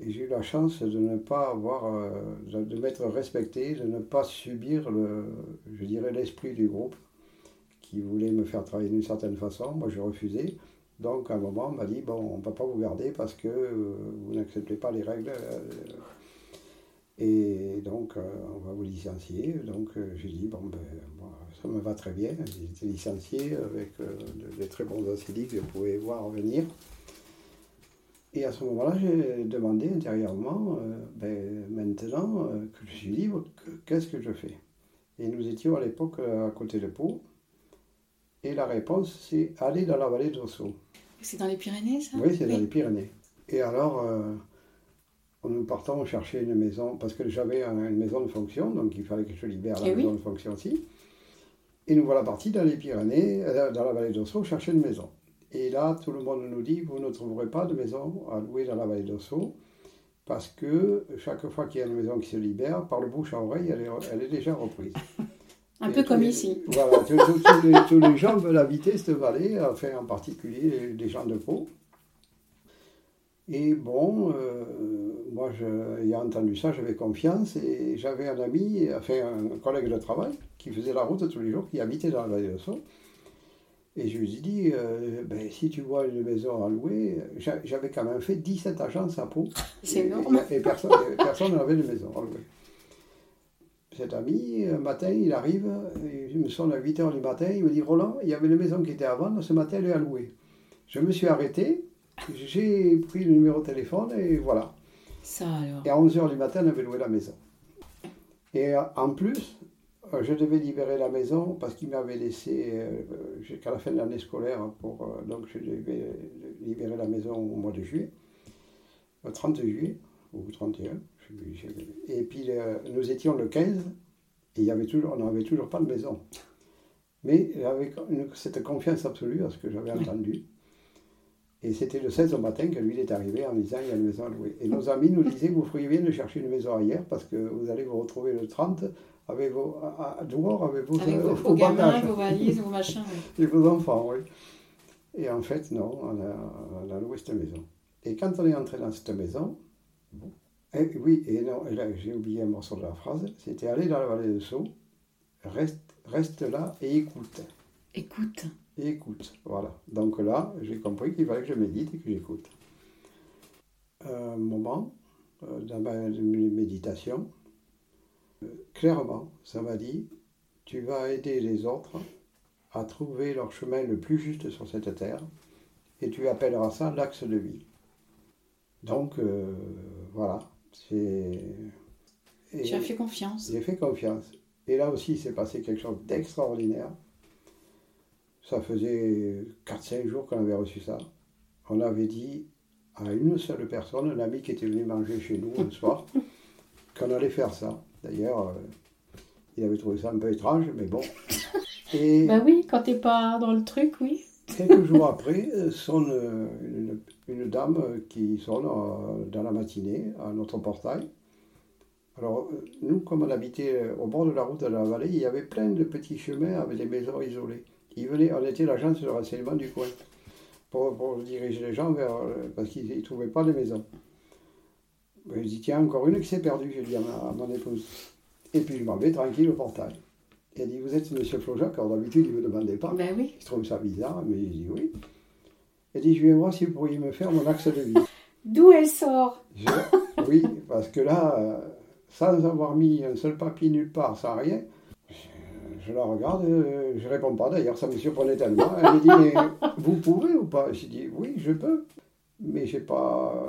Speaker 2: Et j'ai eu la chance de ne pas avoir, euh, de, de m'être respecté, de ne pas subir le, je dirais, l'esprit du groupe qui voulait me faire travailler d'une certaine façon. Moi, je refusais. Donc à un moment, on m'a dit, bon, on ne peut pas vous garder parce que vous n'acceptez pas les règles. et donc, on va vous licencier. Donc j'ai dit, bon, ben, ça me va très bien. J'ai été licencié avec des très bons acidiques que je pouvais voir venir. Et à ce moment-là, j'ai demandé intérieurement, ben, maintenant que je suis libre, qu'est-ce que je fais? Et nous étions à l'époque à côté de Pau. Et la réponse, c'est aller dans la vallée d'Osso.
Speaker 1: C'est dans les Pyrénées, ça?
Speaker 2: Oui, c'est dans les Pyrénées. Et alors, euh, nous partons chercher une maison, parce que j'avais une maison de fonction, donc il fallait que je libère la eh maison de fonction aussi. Et nous voilà partis dans les Pyrénées, euh, dans la vallée d'Osso, chercher une maison. Et là, tout le monde nous dit, vous ne trouverez pas de maison à louer dans la vallée d'Osso, parce que chaque fois qu'il y a une maison qui se libère, par le bouche à oreille, elle est, elle est déjà reprise. [laughs]
Speaker 1: Un peu comme ici.
Speaker 2: Voilà, tous, les, gens veulent habiter cette vallée, enfin en particulier les, gens de Pau. Et bon, euh, moi, je, ayant entendu ça, j'avais confiance et j'avais un ami, enfin un collègue de travail, qui faisait la route tous les jours, qui habitait dans la vallée de Sceaux. Et je lui ai dit, euh, ben, si tu vois une maison à louer, j'avais quand même fait 17 agences à Pau.
Speaker 1: C'est énorme.
Speaker 2: Et, personne n'avait de maison à louer cet ami, un matin, il arrive, il me sonne à 8 h du matin, il me dit Roland, il y avait une maison qui était à vendre, ce matin elle est à louer. Je me suis arrêté, j'ai pris le numéro de téléphone et voilà.
Speaker 1: Ça alors.
Speaker 2: Et à 11 h du matin, on avait loué la maison. Et euh, en plus, euh, je devais libérer la maison parce qu'il m'avait laissé euh, jusqu'à la fin de l'année scolaire. Pour, donc je devais libérer la maison au mois de juillet, le 30 juillet ou 31. Et puis nous étions le 15 et il y avait toujours, on n'avait toujours pas de maison. Mais avec cette confiance absolue à ce que j'avais entendu. Et c'était le 16 au matin que lui est arrivé en disant il y a une maison à louer. Et nos amis nous disaient vous feriez bien de chercher une maison ailleurs parce que vous allez vous retrouver le 30 avec vos, à, dehors avec vos,
Speaker 1: avec vos, vos gamins, vos valises, vos machins. [laughs]
Speaker 2: Et vos enfants, oui. Et en fait, non, on a, on a loué cette maison. Et quand on est entré dans cette maison, bon, eh oui, et non, là j'ai oublié un morceau de la phrase, c'était aller dans la vallée de Sceaux, reste, reste là et écoute.
Speaker 1: Écoute.
Speaker 2: écoute, voilà. Donc là, j'ai compris qu'il fallait que je médite et que j'écoute. Un moment, euh, dans ma méditation, euh, clairement, ça m'a dit, tu vas aider les autres à trouver leur chemin le plus juste sur cette terre, et tu appelleras ça l'axe de vie. Donc, euh, voilà,
Speaker 1: tu as fait confiance.
Speaker 2: J'ai fait confiance. Et là aussi, il s'est passé quelque chose d'extraordinaire. Ça faisait 4-5 jours qu'on avait reçu ça. On avait dit à une seule personne, un ami qui était venu manger chez nous le soir, [laughs] qu'on allait faire ça. D'ailleurs, euh, il avait trouvé ça un peu étrange, mais bon.
Speaker 1: Et bah oui, quand t'es pas dans le truc, oui.
Speaker 2: Quelques jours après, euh, sonne euh, une, dame euh, qui sonne dans la matinée à notre portail. Alors, nous, comme on habitait au bord de la route de la vallée, il y avait plein de petits chemins avec des maisons isolées. Ils venaient, on était l'agence de renseignement du coin pour, diriger les gens vers. parce qu'ils ne trouvaient pas de maison. Je dis, tiens, encore une qui s'est perdue, j'ai dit à, mon épouse. Et puis je m'en vais tranquille au portail. Elle dit, vous êtes M. Flojac Alors d'habitude, il ne me demandait pas.
Speaker 1: Ben oui.
Speaker 2: Il trouve ça bizarre, mais il dit oui. Elle dit, je vais voir si vous pourriez me faire mon axe de vie.
Speaker 1: D'où elle sort
Speaker 2: Oui, parce que là, euh, sans avoir mis un seul papier nulle part, sans rien, je, la regarde, euh, je ne réponds pas d'ailleurs, ça me surprenait tellement. Elle me dit, mais vous pouvez ou pas? J'ai dit, oui, je peux, mais je n'ai pas,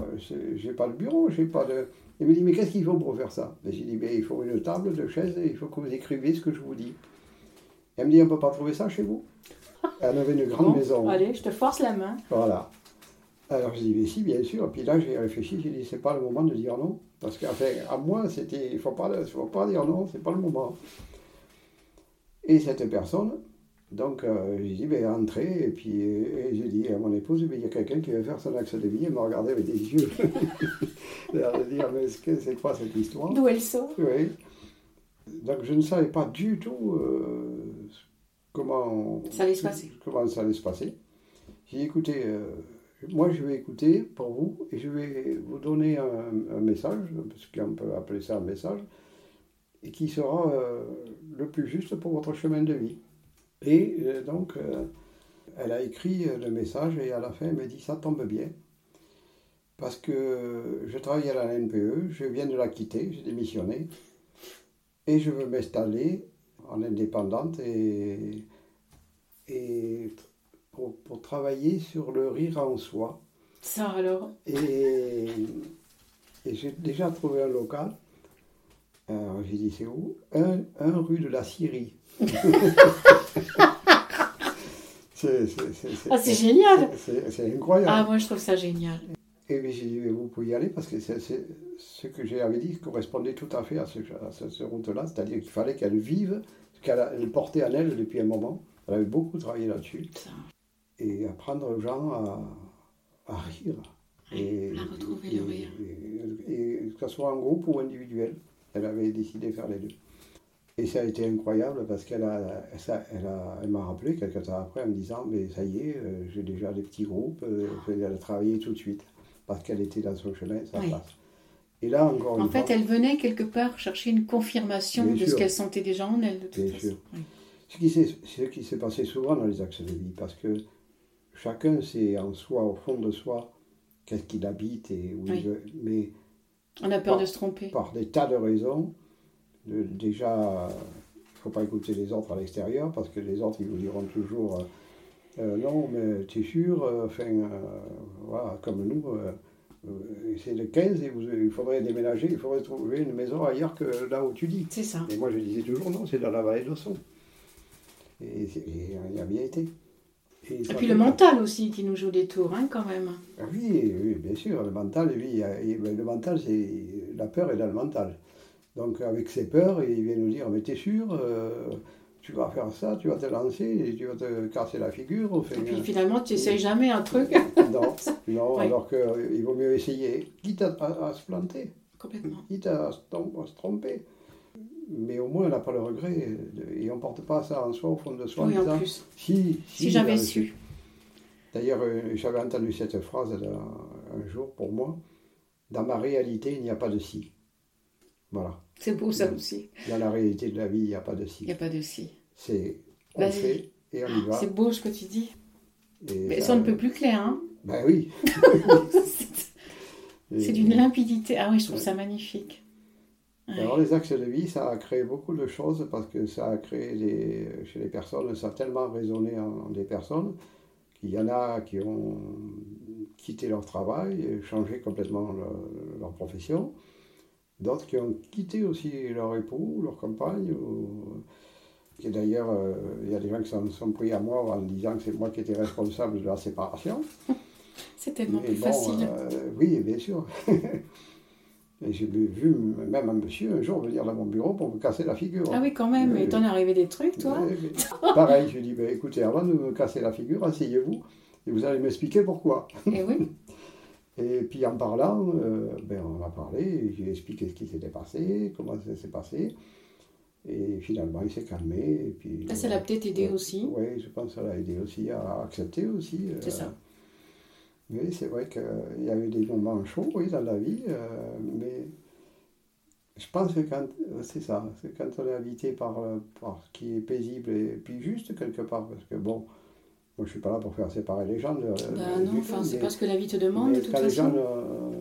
Speaker 2: pas le bureau, j'ai pas de... Il me dit, mais qu'est-ce qu'il faut pour faire ça? J'ai dit, ben, il faut une table, deux chaises, et il faut que vous écriviez ce que je vous dis. Elle me dit, on ne peut pas trouver ça chez vous? Elle avait une grande maison.
Speaker 1: Allez, je te force la main.
Speaker 2: Voilà. Alors j'ai dit, mais si, bien sûr. Et puis là, j'ai réfléchi, j'ai dit, c'est pas le moment de dire non. Parce qu'à à moi, c'était, il ne faut pas, faut pas dire non, c'est pas le moment. Et cette personne, donc euh, j'ai dit, ben, entrez, et puis j'ai dit à mon épouse, ben, il y a quelqu'un qui veut faire son axe de vie, elle m'a regardé avec des yeux. elle a dit, mais c'est quoi cette histoire?
Speaker 1: D'où elle sort?
Speaker 2: Oui. Donc je ne savais pas du tout euh, comment,
Speaker 1: ça allait se passer.
Speaker 2: Comment ça allait se passer. J'ai dit, écoutez, euh, moi je vais écouter pour vous, et je vais vous donner un, un message, parce qu'on peut appeler ça un message, et qui sera le plus juste pour votre chemin de vie. Et euh, donc, euh, elle a écrit le message et à la fin, elle m'a dit Ça tombe bien. Parce que je travaille à la NPE, je viens de la quitter, j'ai démissionné. Et je veux m'installer en indépendante et, et pour, pour, travailler sur le rire en soi.
Speaker 1: Ça alors?
Speaker 2: Et, et j'ai déjà trouvé un local. Alors j'ai dit c'est où? Un, un, rue de la Syrie.
Speaker 1: Ah, c'est génial
Speaker 2: C'est incroyable.
Speaker 1: Ah, moi je trouve ça génial.
Speaker 2: Et j'ai dit, vous pouvez y aller parce que ce que j'avais dit correspondait tout à fait à, ce, à cette route-là, c'est-à-dire qu'il fallait qu'elle vive, qu'elle portait en elle depuis un moment. Elle avait beaucoup travaillé là-dessus. Et apprendre aux gens à, à rire.
Speaker 1: et, à retrouver le rire.
Speaker 2: Et, que ce soit en groupe ou individuel. Elle avait décidé de faire les deux. Et ça a été incroyable parce qu'elle a, ça, elle a, elle m'a rappelé quelques temps après en me disant Mais ça y est, euh, j'ai déjà des petits groupes, euh, je vais aller travailler tout de suite parce qu'elle était dans son chemin, ça passe. Et là, encore
Speaker 1: En fait, elle venait quelque part chercher une confirmation de ce qu'elle sentait déjà en elle, de toute
Speaker 2: Bien Sûr. Ce qui ce qui s'est passé souvent dans les axes de vie, parce que chacun sait en soi, au fond de soi, qu'est-ce qu'il habite et où il veut. Mais
Speaker 1: on a peur de se tromper.
Speaker 2: Par des tas de raisons. De, déjà, il ne faut pas écouter les autres à l'extérieur, parce que les autres, ils vous diront toujours euh, euh, non, mais tu es sûr, euh, enfin, voilà, comme nous, c'est le 15 et il faudrait déménager, il faudrait trouver une maison ailleurs que là où tu dis.
Speaker 1: C'est ça.
Speaker 2: Et moi, je disais toujours non, c'est dans la vallée d'Osson. Et, il y a bien été.
Speaker 1: Et, puis le mental aussi qui nous joue des tours, hein, quand même.
Speaker 2: Ah oui, oui, bien sûr, le mental, oui, le mental, c'est la peur est dans le mental. Donc avec ses peurs, il vient nous dire, mais t'es sûr tu vas faire ça, tu vas te lancer tu vas te casser la figure.
Speaker 1: et puis finalement, tu n'essayes jamais un truc. [laughs]
Speaker 2: non, non alors qu'il vaut mieux essayer, quitte à, se planter.
Speaker 1: Complètement.
Speaker 2: Quitte à, se tromper. Mais au moins, on n'a pas le regret et on ne porte pas ça en soi, au fond de soi.
Speaker 1: Oui, en, plus.
Speaker 2: Si,
Speaker 1: si, j'avais su.
Speaker 2: D'ailleurs, euh, j'avais entendu cette phrase un jour pour moi. Dans ma réalité, il n'y a pas de si. Voilà.
Speaker 1: C'est beau ça aussi.
Speaker 2: Dans la réalité de la vie, il n'y a pas de si.
Speaker 1: Il n'y a pas de si.
Speaker 2: C'est on fait et on y va.
Speaker 1: C'est beau ce que tu dis. Mais ça, ne peut plus clair, hein
Speaker 2: Ben oui. [laughs]
Speaker 1: c'est d'une limpidité. Ah oui, je trouve ça magnifique.
Speaker 2: Alors les axes de vie, ça a créé beaucoup de choses parce que ça a créé des, chez les personnes, ça a tellement résonné en, des personnes qu'il y en a qui ont quitté leur travail, changé complètement leur profession d'autres qui ont quitté aussi leur époux, leur compagne. Ou... Et d'ailleurs, euh, il y a des gens qui s'en sont pris à moi en disant que c'est moi qui étais responsable de la séparation. [laughs]
Speaker 1: c'est tellement plus facile.
Speaker 2: Euh, oui, bien sûr. [laughs] Et j'ai vu même un monsieur un jour venir dans mon bureau pour me casser la figure.
Speaker 1: Ah oui, quand même. Et t'en es arrivé des trucs, toi [laughs]
Speaker 2: Pareil, je lui ai dit, bah, écoutez, avant de me casser la figure, asseyez-vous et vous allez m'expliquer pourquoi.
Speaker 1: Et eh oui.
Speaker 2: Et puis en parlant, euh, ben on a parlé, j'ai expliqué ce qui s'était passé, comment ça s'est passé. Et finalement, il s'est calmé. Et puis,
Speaker 1: ça l'a peut-être aidé aussi.
Speaker 2: Oui, je pense que ça l'a aidé aussi à accepter aussi.
Speaker 1: C'est ça.
Speaker 2: Oui, c'est vrai qu'il y a eu des moments chauds oui, dans la vie, euh, mais je pense que quand c'est ça, c'est quand on est habité par, par ce qui est paisible et puis juste quelque part, parce que bon, moi, je ne suis pas là pour faire séparer les gens. De,
Speaker 1: bah non, enfin, c'est pas ce que la vie te demande, de toute façon.
Speaker 2: Gens, euh,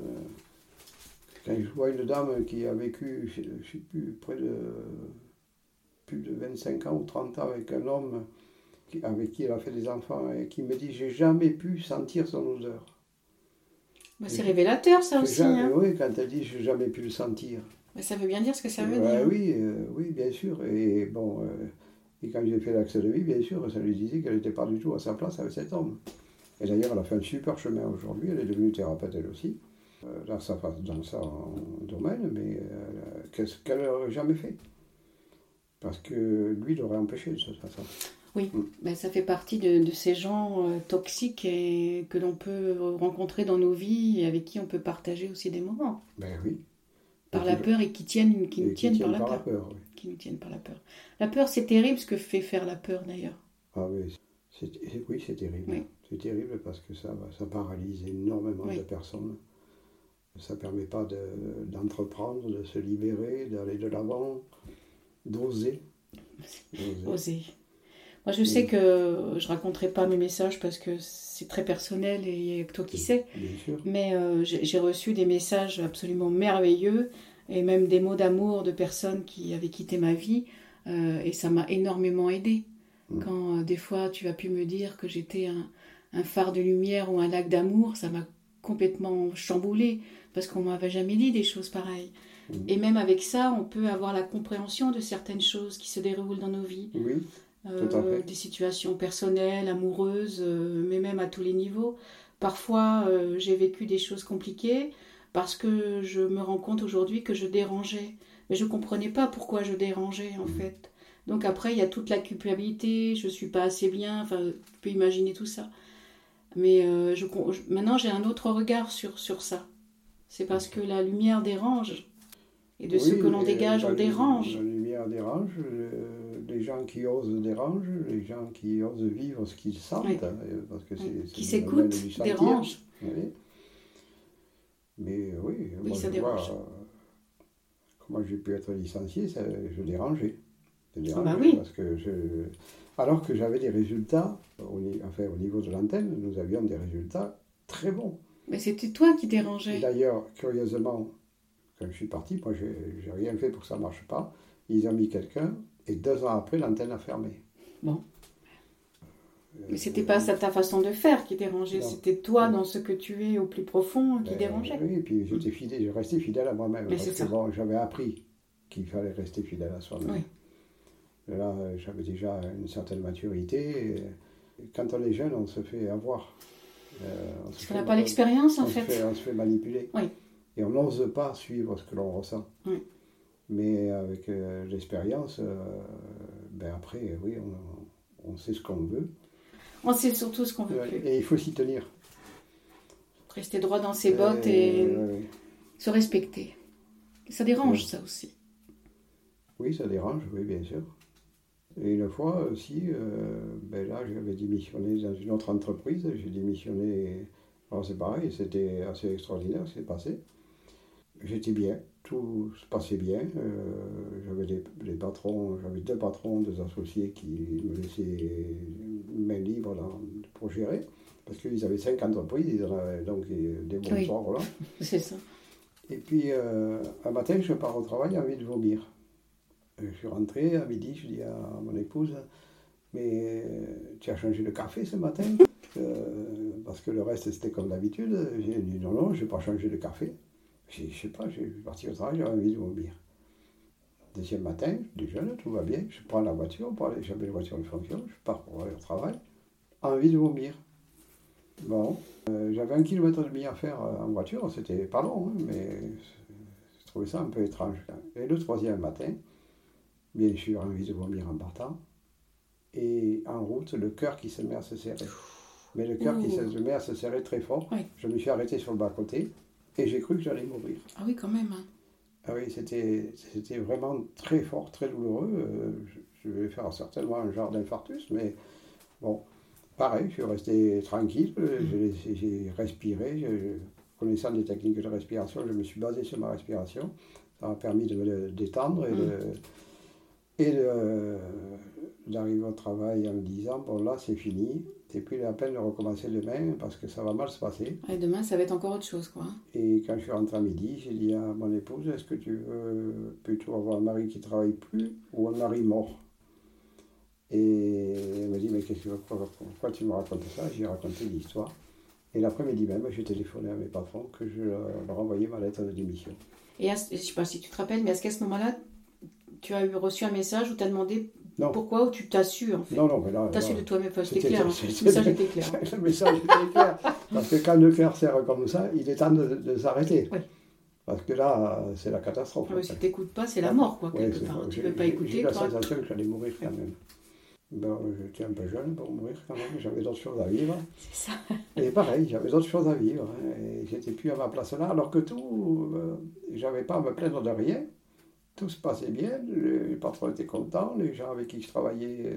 Speaker 2: quand je vois une dame qui a vécu, je ne sais plus, près de plus de 25 ans ou 30 ans avec un homme qui, avec qui elle a fait des enfants et qui me dit J'ai jamais pu sentir son odeur.
Speaker 1: Bah, c'est révélateur, ça aussi. hein.
Speaker 2: Oui, quand elle dit J'ai jamais pu le sentir.
Speaker 1: Bah, ça veut bien dire ce que ça veut
Speaker 2: bah,
Speaker 1: dire.
Speaker 2: Oui, euh, oui, bien sûr. Et bon. Euh, et quand j'ai fait l'accès de vie, bien sûr, ça lui disait qu'elle n'était pas du tout à sa place avec cet homme. Et d'ailleurs, elle a fait un super chemin aujourd'hui, elle est devenue thérapeute elle aussi, euh, dans, sa, dans son domaine, mais euh, qu'est-ce qu'elle n'aurait jamais fait? Parce que lui l'aurait empêché de toute façon.
Speaker 1: Oui, mm. ben, ça fait partie de, ces gens euh, toxiques et, que l'on peut rencontrer dans nos vies et avec qui on peut partager aussi des moments.
Speaker 2: Ben oui.
Speaker 1: Par la peur et qui, tiennent, qui nous tiennent, par, la peur. Qui nous tiennent par la peur. La peur, c'est terrible ce que fait faire la peur d'ailleurs.
Speaker 2: Ah oui, c'est, oui, c'est terrible. C'est terrible parce que ça, ça paralyse énormément de personnes. Ça ne permet pas d'entreprendre, de, se libérer, d'aller de l'avant, d'oser.
Speaker 1: Oser. Moi, je sais que je raconterai pas mes messages parce que c'est très personnel et il y a que toi qui sais.
Speaker 2: Bien sûr.
Speaker 1: Mais euh, j'ai j'ai reçu des messages absolument merveilleux et même des mots d'amour de personnes qui avaient quitté ma vie. euh, et ça m'a énormément aidé.
Speaker 2: Mm.
Speaker 1: Quand euh, des fois tu as pu me dire que j'étais un, un phare de lumière ou un lac d'amour, ça m'a complètement chamboulé parce qu'on m'avait jamais dit des choses pareilles.
Speaker 2: Mm.
Speaker 1: Et même avec ça, on peut avoir la compréhension de certaines choses qui se déroulent dans nos vies.
Speaker 2: Oui,
Speaker 1: Euh,
Speaker 2: Tout à fait.
Speaker 1: des situations personnelles, amoureuses, mais même à tous les niveaux. Parfois, j'ai vécu des choses compliquées parce que je me rends compte aujourd'hui que je dérangeais. Mais je ne comprenais pas pourquoi je dérangeais, en
Speaker 2: Mhm.
Speaker 1: fait. Donc après, il y a toute la culpabilité, je suis pas assez bien, enfin, tu peux imaginer tout ça. Mais euh, je, maintenant, j'ai un autre regard sur, sur ça. C'est parce que la lumière dérange. Et de ce que l'on dégage, on dérange.
Speaker 2: La lumière dérange, euh, les gens qui osent dérangent, les gens qui osent vivre ce qu'ils sentent,
Speaker 1: Oui.
Speaker 2: euh, parce que c'est,
Speaker 1: Oui. Qui
Speaker 2: le domaine
Speaker 1: s'écoute,
Speaker 2: du sentir.
Speaker 1: dérange.
Speaker 2: Oui. Mais euh, oui,
Speaker 1: Oui,
Speaker 2: moi
Speaker 1: ça
Speaker 2: je
Speaker 1: dérange.
Speaker 2: vois euh, comment j'ai pu être licencié, ça, je dérangeais. Je
Speaker 1: Ah bah oui.
Speaker 2: parce que je... Alors que j'avais des résultats, au, enfin, au niveau de l'antenne, nous avions des résultats très bons.
Speaker 1: Mais c'était toi qui dérangeais.
Speaker 2: D'ailleurs, curieusement, quand je suis parti, moi, j'ai j'ai rien fait pour que ça ne marche pas. Ils ont mis quelqu'un, et deux ans après, l'antenne a fermé.
Speaker 1: Bon. Mais c'était pas ça ta façon de faire qui dérangeait, c'était toi dans ce que tu es au plus profond qui
Speaker 2: ben,
Speaker 1: dérangeait.
Speaker 2: Oui, et puis j'étais fidèle, je restais fidèle à moi-même. Bon, j'avais appris qu'il fallait rester fidèle à soi-même.
Speaker 1: Oui.
Speaker 2: Là, j'avais déjà une certaine maturité. Quand on est jeune, on se fait avoir. Euh, on
Speaker 1: Parce qu'on n'a pas l'expérience en fait.
Speaker 2: on se fait manipuler.
Speaker 1: Oui.
Speaker 2: Et on n'ose pas suivre ce que l'on ressent.
Speaker 1: Oui.
Speaker 2: Mais avec euh, l'expérience, euh, ben après, oui, on, on sait ce qu'on veut.
Speaker 1: On sait surtout ce qu'on veut plus.
Speaker 2: Et il faut s'y tenir.
Speaker 1: Rester droit dans ses bottes et
Speaker 2: Euh,
Speaker 1: se respecter. Ça dérange ça aussi.
Speaker 2: oui, ça dérange, oui, bien sûr. Et une fois aussi, euh, ben là, j'avais démissionné dans une autre entreprise. J'ai démissionné. Alors c'est pareil, c'était assez extraordinaire ce qui s'est passé. J'étais bien, tout se passait bien. euh, j'avais des, des patrons, j'avais deux patrons, deux associés qui me laissaient main libre dans- pour gérer. Parce qu'ils avaient cinq entreprises, ils en avaient donc des bons
Speaker 1: Oui.
Speaker 2: voilà. [laughs]
Speaker 1: C'est ça.
Speaker 2: Et puis, euh, un matin, je pars au travail, envie de vomir. Euh, Je suis rentré à midi, je dis à mon épouse, mais tu as changé de café ce matin? Euh, Parce que le reste, c'était comme d'habitude. J'ai dit non, non, je n'ai pas changé de café. Je sais pas, je suis parti au travail, j'avais envie de vomir. Deuxième matin, je déjeune, tout va bien. Je prends la voiture j'avais la voiture de fonction, je pars pour aller au travail. Envie de vomir. Bon, euh, j'avais un kilomètre et demi à faire euh, en voiture, c'était pas long, hein, mais je trouvais ça un peu étrange. Et le troisième matin, bien sûr, envie de vomir en partant. Et en route, le cœur qui se met à se serrer. Mais le cœur qui se met à se serrer très fort.
Speaker 1: Oui.
Speaker 2: Je me suis arrêté sur le bas-côté et j'ai cru que j'allais mourir.
Speaker 1: Ah oui, quand même. hein.
Speaker 2: Ah oui, c'était c'était vraiment très fort, très douloureux. Euh, je, je vais faire certainement un genre d'infarctus, mais bon, pareil, je suis resté tranquille, euh, j'ai laissé- j'ai respiré, je- connaissant des techniques de respiration, je me suis basé sur ma respiration. Ça m'a permis de me détendre et de- et de- d'arriver au travail en me disant, bon là c'est fini, c'est plus la peine de recommencer demain parce que ça va mal se passer.
Speaker 1: Et demain, ça va être encore autre chose, quoi.
Speaker 2: Et quand je suis rentré à midi, j'ai dit à mon épouse, est-ce que tu veux plutôt avoir un mari qui travaille plus ou un mari mort? Et elle m'a dit, mais qu'est-ce que, pourquoi, pourquoi tu me racontes ça? J'ai raconté l'histoire. Et l'après-midi même, j'ai téléphoné à mes patrons que je leur envoyais ma lettre de démission.
Speaker 1: Et à je sais pas si tu te rappelles, mais est-ce qu'à ce moment-là, tu as reçu un message où tu as demandé
Speaker 2: Non.
Speaker 1: pourquoi? Ou tu t'as su en fait
Speaker 2: Non, non, mais là...
Speaker 1: T'as su de toi-même, c'était clair. Le message était clair.
Speaker 2: le message était clair. Parce que quand le cœur serre comme ça, il est temps de, de s'arrêter.
Speaker 1: Oui.
Speaker 2: Parce que là, c'est la catastrophe.
Speaker 1: Ah si t'écoutes pas, c'est la mort, quoi, quelque part. Tu
Speaker 2: J'ai-
Speaker 1: peux pas écouter,
Speaker 2: J'ai la
Speaker 1: toi.
Speaker 2: sensation que j'allais mourir quand même. Bon, j'étais un peu jeune pour mourir quand même, j'avais d'autres choses à vivre.
Speaker 1: C'est ça.
Speaker 2: Et pareil, j'avais d'autres choses à vivre. hein, Et j'étais plus à ma place là, alors que tout, euh, j'avais pas à me plaindre de rien. Tout se passait bien, les patrons étaient contents, les gens avec qui je travaillais, euh,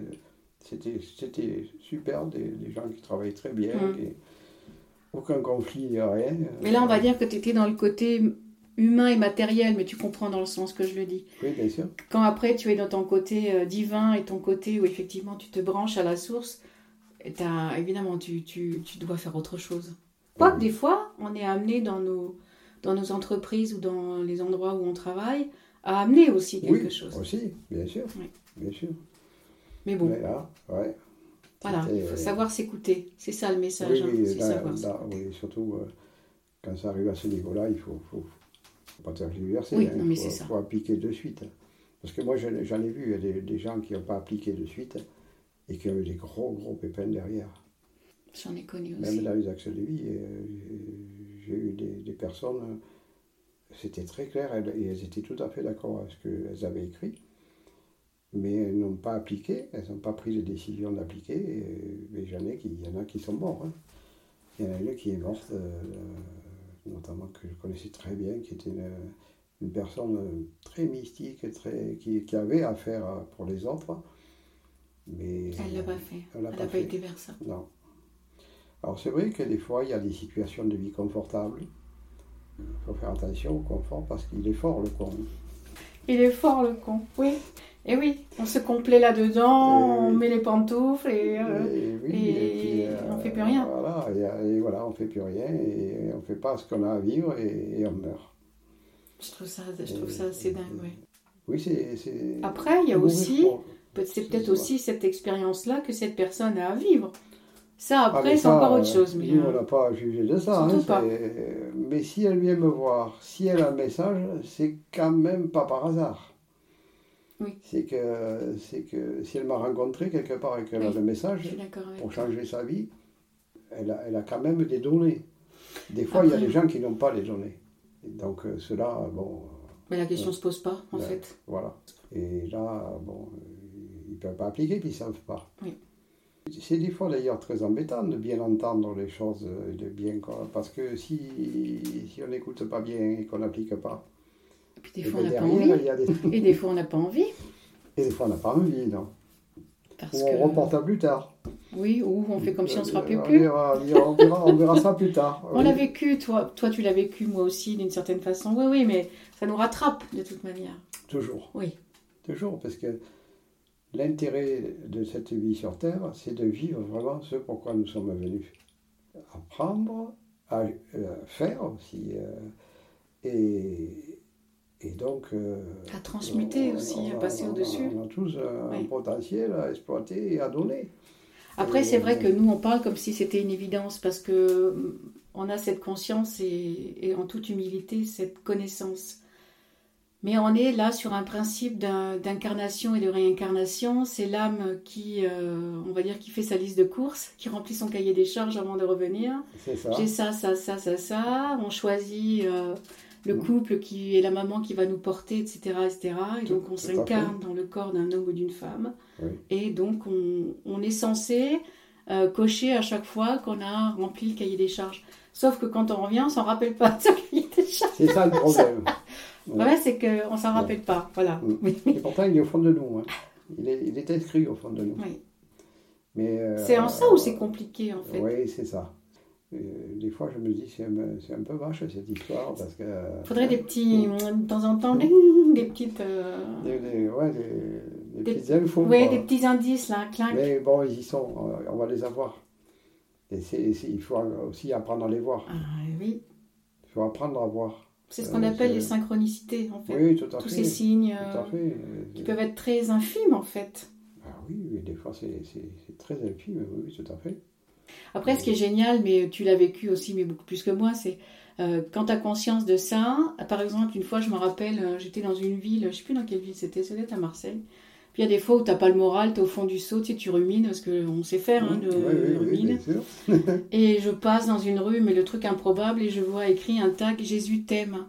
Speaker 2: c'était, c'était super, des, des gens qui travaillaient très bien,
Speaker 1: Mm.
Speaker 2: qui- aucun conflit, rien.
Speaker 1: Mais là, on va dire que tu étais dans le côté humain et matériel, mais tu comprends dans le sens que je le dis.
Speaker 2: Oui, bien sûr.
Speaker 1: Quand après tu es dans ton côté euh, divin et ton côté où effectivement tu te branches à la source, t'as- évidemment tu, tu, tu dois faire autre chose. Quoique
Speaker 2: Oui.
Speaker 1: des fois, on est amené dans nos, dans nos entreprises ou dans les endroits où on travaille à amener aussi quelque
Speaker 2: oui,
Speaker 1: chose.
Speaker 2: aussi, bien sûr.
Speaker 1: Oui.
Speaker 2: Bien sûr.
Speaker 1: Mais bon,
Speaker 2: Mais là, ouais.
Speaker 1: voilà, il faut
Speaker 2: euh,
Speaker 1: savoir s'écouter. C'est ça le message.
Speaker 2: Oui,
Speaker 1: hein,
Speaker 2: oui, là- là, oui, surtout euh, quand ça arrive à ce niveau-là, il faut, faut, faut pas tergiverser.
Speaker 1: Oui,
Speaker 2: hein,
Speaker 1: non, mais
Speaker 2: faut,
Speaker 1: ça.
Speaker 2: faut appliquer de suite. Parce que moi, j'en ai- vu a des, des gens qui n'ont pas appliqué de suite et qui ont eu des gros, gros pépins derrière.
Speaker 1: J'en ai connu
Speaker 2: Même
Speaker 1: aussi.
Speaker 2: dans les axes de vie, euh, j'ai- eu des, des personnes, c'était très clair elles- et elles étaient tout à fait d'accord avec ce qu'elles avaient écrit, mais elles n'ont pas appliqué, elles n'ont pas pris les décisions d'appliquer, et, mais j'en ai qui, il y en a qui sont morts. hein. Il y en a une qui est morte, euh, notamment que je connaissais très bien, qui était une, une personne euh, très mystique, très, qui, qui avait à faire euh, pour les autres, mais
Speaker 1: Elle l'a pas fait.
Speaker 2: Elle pas
Speaker 1: n'a pas
Speaker 2: fait.
Speaker 1: été vers ça.
Speaker 2: non. Alors c'est vrai que des fois, il y a des situations de vie confortables. Il faut faire attention au confort parce qu'il est fort le con.
Speaker 1: Il est fort le con. Oui. Et oui, on se complaît là-dedans, on
Speaker 2: oui.
Speaker 1: met les pantoufles et. euh,
Speaker 2: Et oui,
Speaker 1: et on fait plus rien.
Speaker 2: Voilà, et, et voilà, on fait plus rien et on fait pas ce qu'on a à vivre et, on meurt.
Speaker 1: Je trouve ça, je trouve ça assez dingue, oui.
Speaker 2: Oui, c'est.
Speaker 1: Après, il y a aussi, c'est peut-être aussi cette expérience-là que cette personne a à vivre. Ça,
Speaker 2: Ah,
Speaker 1: après, c'est encore
Speaker 2: euh,
Speaker 1: autre chose. Mais,
Speaker 2: Nous, on
Speaker 1: euh,
Speaker 2: n'a pas à juger de ça. hein,
Speaker 1: pas.
Speaker 2: Mais si elle vient me voir, si elle a un message, c'est quand même pas par hasard.
Speaker 1: Oui.
Speaker 2: C'est que, c'est que si elle m'a rencontré quelque part et qu'elle a
Speaker 1: Oui, je
Speaker 2: message pour
Speaker 1: toi.
Speaker 2: changer sa vie, elle a, elle a quand même des données. Des fois, il y a des gens qui n'ont pas les données. Et donc, euh, ceux-là, bon,
Speaker 1: Mais la question ne se pose pas, en
Speaker 2: Ouais.
Speaker 1: fait.
Speaker 2: voilà. Et là, bon, euh, ils ne peuvent pas appliquer, puis ils ne savent pas.
Speaker 1: Oui.
Speaker 2: C'est des fois d'ailleurs très embêtant de bien entendre les choses, euh, de bien, parce que si, si on n'écoute pas bien et qu'on n'applique pas,
Speaker 1: Et puis des fois, on n'a pas envie.
Speaker 2: des...
Speaker 1: Et des fois, on n'a pas envie.
Speaker 2: Et des fois, on n'a pas envie, non.
Speaker 1: Parce
Speaker 2: Ou
Speaker 1: que...
Speaker 2: on reporte à plus tard.
Speaker 1: Oui, ou on fait comme si on ne se rappelait
Speaker 2: on
Speaker 1: plus.
Speaker 2: on verra- on verra- on verra ça plus tard.
Speaker 1: On l'a vécu, toi, toi tu l'as vécu, moi aussi, d'une certaine façon. Oui, oui, mais ça nous rattrape de toute manière.
Speaker 2: Toujours.
Speaker 1: Oui.
Speaker 2: Toujours, parce que l'intérêt de cette vie sur Terre, c'est de vivre vraiment ce pourquoi nous sommes venus. Apprendre, à euh, faire aussi. euh, et, et donc. euh,
Speaker 1: À transmuter
Speaker 2: on-
Speaker 1: aussi,
Speaker 2: on
Speaker 1: à passer
Speaker 2: on
Speaker 1: au-dessus.
Speaker 2: On a tous un, potentiel à exploiter et à donner.
Speaker 1: Après, c'est vrai que nous, on parle comme si c'était une évidence parce que hum, on a cette conscience et, et en toute humilité, cette connaissance. Mais on est là sur un principe d'incarnation et de réincarnation. C'est l'âme qui, euh, on va dire, qui fait sa liste de courses, qui remplit son cahier des charges avant de revenir.
Speaker 2: C'est ça.
Speaker 1: J'ai ça, ça, ça, ça, ça. On choisit euh, le
Speaker 2: Mm.
Speaker 1: couple qui est la maman qui va nous porter, etc. etc. Et donc on s'incarne dans le corps d'un homme ou d'une femme.
Speaker 2: Oui.
Speaker 1: Et donc on, on est censé euh, cocher à chaque fois qu'on a rempli le cahier des charges. Sauf que quand on revient, on s'en rappelle pas de ce cahier des charges.
Speaker 2: C'est ça le problème. [laughs]
Speaker 1: Le problème, c'est qu'on s'en rappelle pas. Voilà. Oui.
Speaker 2: Et pourtant, il est au fond de nous. hein. Il, est, il est inscrit au fond de nous.
Speaker 1: Oui.
Speaker 2: Mais, euh,
Speaker 1: C'est en ça où c'est compliqué, en fait.
Speaker 2: Oui, c'est ça. Euh, des fois, je me dis, c'est un, un peu vache cette histoire parce que.
Speaker 1: Il faudrait des petits, de temps en temps, [laughs] des petites, euh,
Speaker 2: Des, des- ouais, des, des petites infos.
Speaker 1: ouais,
Speaker 2: quoi.
Speaker 1: des petits indices là, clac.
Speaker 2: Mais bon, ils y sont, euh, on va les avoir. Et c'est- il faut aussi apprendre à les voir.
Speaker 1: Ah, oui.
Speaker 2: Il faut apprendre à voir.
Speaker 1: C'est ce
Speaker 2: Euh,
Speaker 1: qu'on appelle les synchronicités, en fait.
Speaker 2: Oui, tout à
Speaker 1: Tous
Speaker 2: fait.
Speaker 1: ces signes
Speaker 2: Tout
Speaker 1: euh,
Speaker 2: à fait.
Speaker 1: qui peuvent être très infimes, en fait.
Speaker 2: Ah oui, oui, des fois, c'est, très infime. Oui, oui, tout à fait.
Speaker 1: Après, ce qui est génial, mais tu l'as vécu aussi, mais beaucoup plus que moi, c'est euh, quand tu as conscience de ça. Par exemple, une fois, je me rappelle, euh, j'étais dans une ville, je sais plus dans quelle ville c'était, c'était à Marseille. Puis il y a des fois où tu pas le moral, tu es au fond du seau, tu, sais, tu rumines, parce qu'on sait faire, hein, de
Speaker 2: oui, oui, oui.
Speaker 1: Et je passe dans une rue, mais le truc improbable, et je vois écrit un tag Jésus t'aime.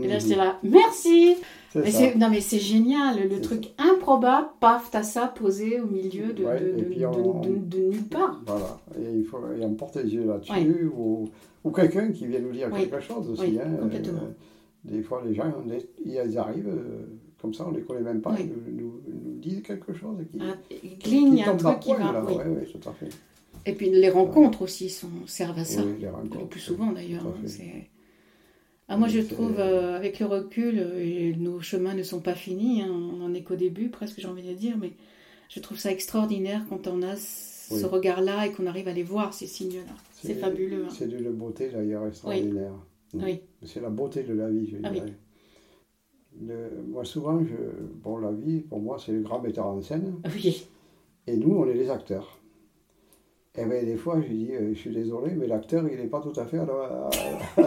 Speaker 1: Et là, j'étais là, merci Mais Non, mais c'est génial, le truc improbable, paf, t'as ça posé au milieu de,
Speaker 2: Ouais, on-
Speaker 1: nulle part.
Speaker 2: Voilà, et il faut et on porte les yeux là-dessus, ou, ou quelqu'un qui vient nous dire quelque chose aussi.
Speaker 1: Oui,
Speaker 2: hein,
Speaker 1: complètement.
Speaker 2: euh, des fois, les gens, ils arrivent, euh, comme ça, on les connaît même pas,
Speaker 1: Oui.
Speaker 2: ils nous, nous- nous disent quelque chose. Qui,
Speaker 1: il
Speaker 2: qui-
Speaker 1: cligne,
Speaker 2: qui
Speaker 1: il un truc qui va.
Speaker 2: là.
Speaker 1: oui.
Speaker 2: Ouais, ouais, tout à fait.
Speaker 1: Et puis les rencontres aussi sont, servent à ça.
Speaker 2: Oui,
Speaker 1: le plus souvent d'ailleurs. hein, Ah, moi, je trouve, euh, avec le recul, euh, et nos chemins ne sont pas finis, hein, on en est qu'au début, presque, j'ai envie de dire, mais je trouve ça extraordinaire quand on a ce regard-là et qu'on arrive à les voir, ces signes-là. C'est fabuleux. hein.
Speaker 2: C'est d'une beauté d'ailleurs extraordinaire.
Speaker 1: Oui.
Speaker 2: C'est la beauté de la vie, je
Speaker 1: Ah
Speaker 2: dirais. Moi, souvent, je, bon, la vie, pour moi, c'est le grand metteur en scène.
Speaker 1: Oui,
Speaker 2: Et nous, on est les acteurs. Et bien, des fois, je dis, euh, je suis désolé, mais l'acteur, il n'est pas tout à fait à la... [laughs]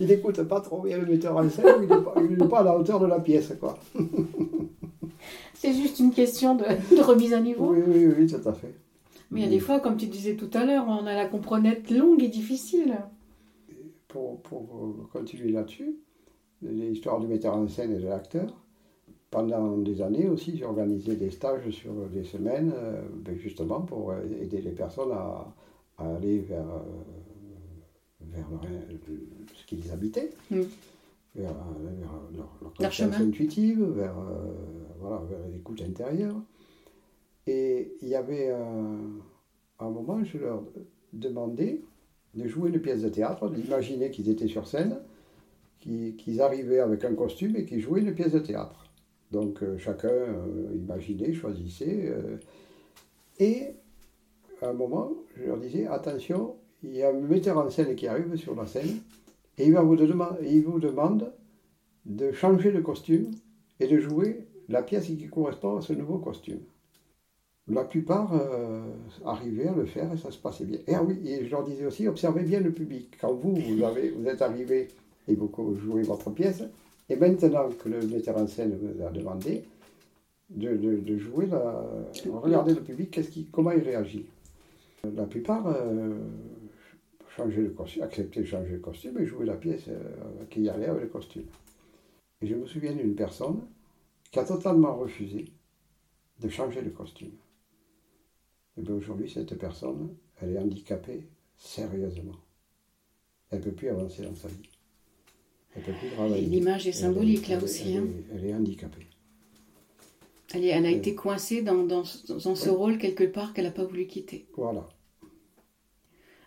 Speaker 2: il n'écoute pas trop bien le metteur en scène, il n'est pas, il est pas à la hauteur de la pièce, quoi. [laughs]
Speaker 1: c'est juste une question de, de remise à niveau.
Speaker 2: Oui, oui, oui, tout à fait.
Speaker 1: Mais il y a des fois, comme tu disais tout à l'heure, on a la comprenette longue et difficile.
Speaker 2: Pour, pour euh, continuer là-dessus, l'histoire du metteur en scène et de l'acteur, pendant des années aussi, j'ai organisé des stages sur des semaines, euh, ben, justement pour aider les personnes à, à aller vers, euh, vers ce qu'ils habitaient,
Speaker 1: Mm.
Speaker 2: vers, euh, vers leur, leur conscience intuitive, vers, euh, voilà, vers l'écoute intérieure. Et il y avait un, un moment, je leur demandais de jouer une pièce de théâtre, d'imaginer qu'ils étaient sur scène, qu'ils arrivaient avec un costume et qu'ils jouaient une pièce de théâtre. Donc euh, chacun euh, imaginait, choisissait. euh, et à un moment, je leur disais, attention, il y a un metteur en scène qui arrive sur la scène et il, vous, demande de changer de costume et de jouer la pièce qui correspond à ce nouveau costume. La plupart arrivaient à le faire et ça se passait bien. Et ah oui, et je leur disais aussi, observez bien le public. Quand vous, vous, vous êtes arrivé et vous jouez votre pièce, et maintenant que le metteur en scène vous a demandé de, jouer, la, regardez le public, comment il réagit. La plupart euh, le costume, acceptaient de changer le costume et jouaient la pièce euh, qui allait avec le costume. Et je me souviens d'une personne qui a totalement refusé de changer de costume. Et bien aujourd'hui, cette personne, elle est handicapée sérieusement. Elle ne peut plus avancer dans sa vie. Elle ne peut plus travailler.
Speaker 1: L'image est
Speaker 2: Elle
Speaker 1: symbolique, là
Speaker 2: elle
Speaker 1: aussi,
Speaker 2: Elle,
Speaker 1: hein.
Speaker 2: est, elle est handicapée.
Speaker 1: Elle, est- elle a été coincée dans, dans, dans ce rôle quelque part qu'elle n'a pas voulu quitter.
Speaker 2: Voilà.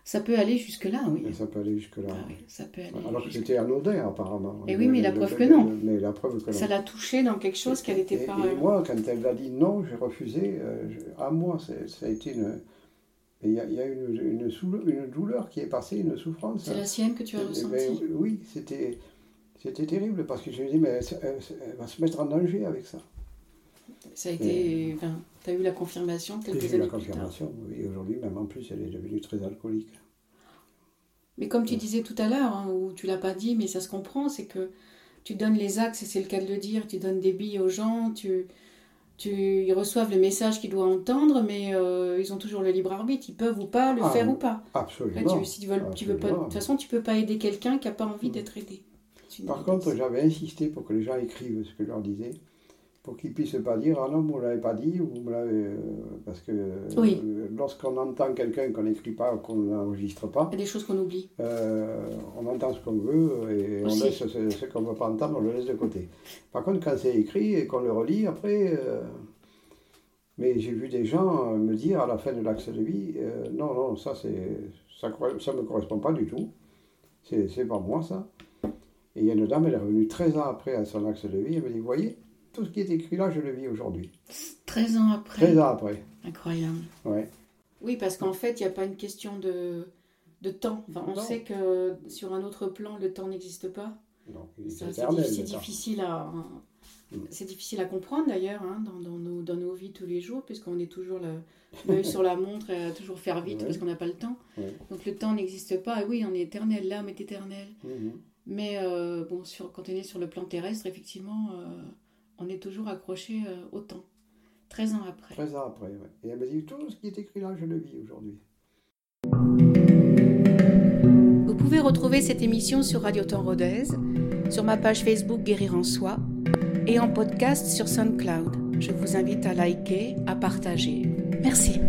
Speaker 1: Ça peut aller jusque-là, oui.
Speaker 2: Et ça peut aller jusque-là.
Speaker 1: Ah oui, ça peut aller
Speaker 2: Alors que c'était anodin, apparemment.
Speaker 1: Et oui, mais la preuve que non.
Speaker 2: Mais la preuve que non.
Speaker 1: Ça l'a touchée dans quelque chose qu'elle n'était pas.
Speaker 2: et moi, quand elle a dit non, j'ai refusé. euh, je- à moi, ça a été une. Il y a, y a une, une, soule- une douleur qui est passée, une souffrance.
Speaker 1: C'est la sienne que tu as
Speaker 2: Eh ben,
Speaker 1: ressentie.
Speaker 2: oui, c'était, c'était terrible parce que je me dis, mais elle, va se mettre en danger avec ça.
Speaker 1: Ça a été. Enfin, tu as eu la confirmation quelques
Speaker 2: j'ai eu
Speaker 1: années
Speaker 2: la
Speaker 1: plus tard.
Speaker 2: confirmation, oui, aujourd'hui, même en plus, elle est devenue très alcoolique.
Speaker 1: Mais comme tu disais tout à l'heure, hein, ou tu l'as pas dit, mais ça se comprend, c'est que tu donnes les axes, et c'est le cas de le dire, tu donnes des billes aux gens, tu, tu, ils reçoivent le message qu'ils doivent entendre, mais euh, ils ont toujours le libre arbitre, ils peuvent ou pas le
Speaker 2: Ah,
Speaker 1: faire ou pas. Là,
Speaker 2: Absolument.
Speaker 1: tu, si tu veux, tu veux pas, de toute façon, tu peux pas aider quelqu'un qui n'a pas envie d'être aidé. C'est
Speaker 2: Par contre, j'avais insisté pour que les gens écrivent ce que je leur disais, pour qu'ils puissent pas dire Ah non, vous ne l'avez pas dit, ou vous me l'avez. euh, Parce que
Speaker 1: Oui.
Speaker 2: euh, lorsqu'on entend quelqu'un qu'on n'écrit pas, qu'on n'enregistre pas,
Speaker 1: Il y a des choses qu'on oublie.
Speaker 2: euh, on entend ce qu'on veut et on laisse ce, ce qu'on ne veut pas entendre, on le laisse de côté. Par contre, quand c'est écrit et qu'on le relit après. euh, mais j'ai vu des gens me dire à la fin de l'axe de vie euh, Non, non, ça ne ça, me correspond pas du tout. C'est c'est pas moi ça. Et il y a une dame, elle est revenue 13 ans après à son axe de vie, elle me dit Vous voyez, tout ce qui est écrit là, je le vis aujourd'hui.
Speaker 1: 13 ans après.
Speaker 2: 13 ans après.
Speaker 1: Incroyable.
Speaker 2: Ouais.
Speaker 1: Oui, parce qu'en fait, il n'y a pas une question de, de temps. Enfin, on
Speaker 2: Non.
Speaker 1: sait que sur un autre plan, le temps n'existe pas. Ça, C'est difficile, difficile à,
Speaker 2: Mm.
Speaker 1: c'est difficile à comprendre d'ailleurs hein, dans, dans nos, dans nos vies tous les jours, puisqu'on est toujours l'œil sur la montre et à toujours faire vite [laughs]
Speaker 2: Ouais.
Speaker 1: parce qu'on n'a pas le temps.
Speaker 2: Ouais.
Speaker 1: Donc le temps n'existe pas. Et oui, on est éternel, l'âme est éternelle.
Speaker 2: Mhm.
Speaker 1: Mais euh, bon, sur, quand on est sur le plan terrestre, effectivement, euh, on est toujours accroché euh, au temps. 13 ans après.
Speaker 2: 13 ans après, ouais. Et elle me dit Tout ce qui est écrit là, je le vis aujourd'hui.
Speaker 1: Vous pouvez retrouver cette émission sur Radio Temps Rodez, sur ma page Facebook Guérir en Soi et en podcast sur SoundCloud. Je vous invite à liker, à partager. Merci.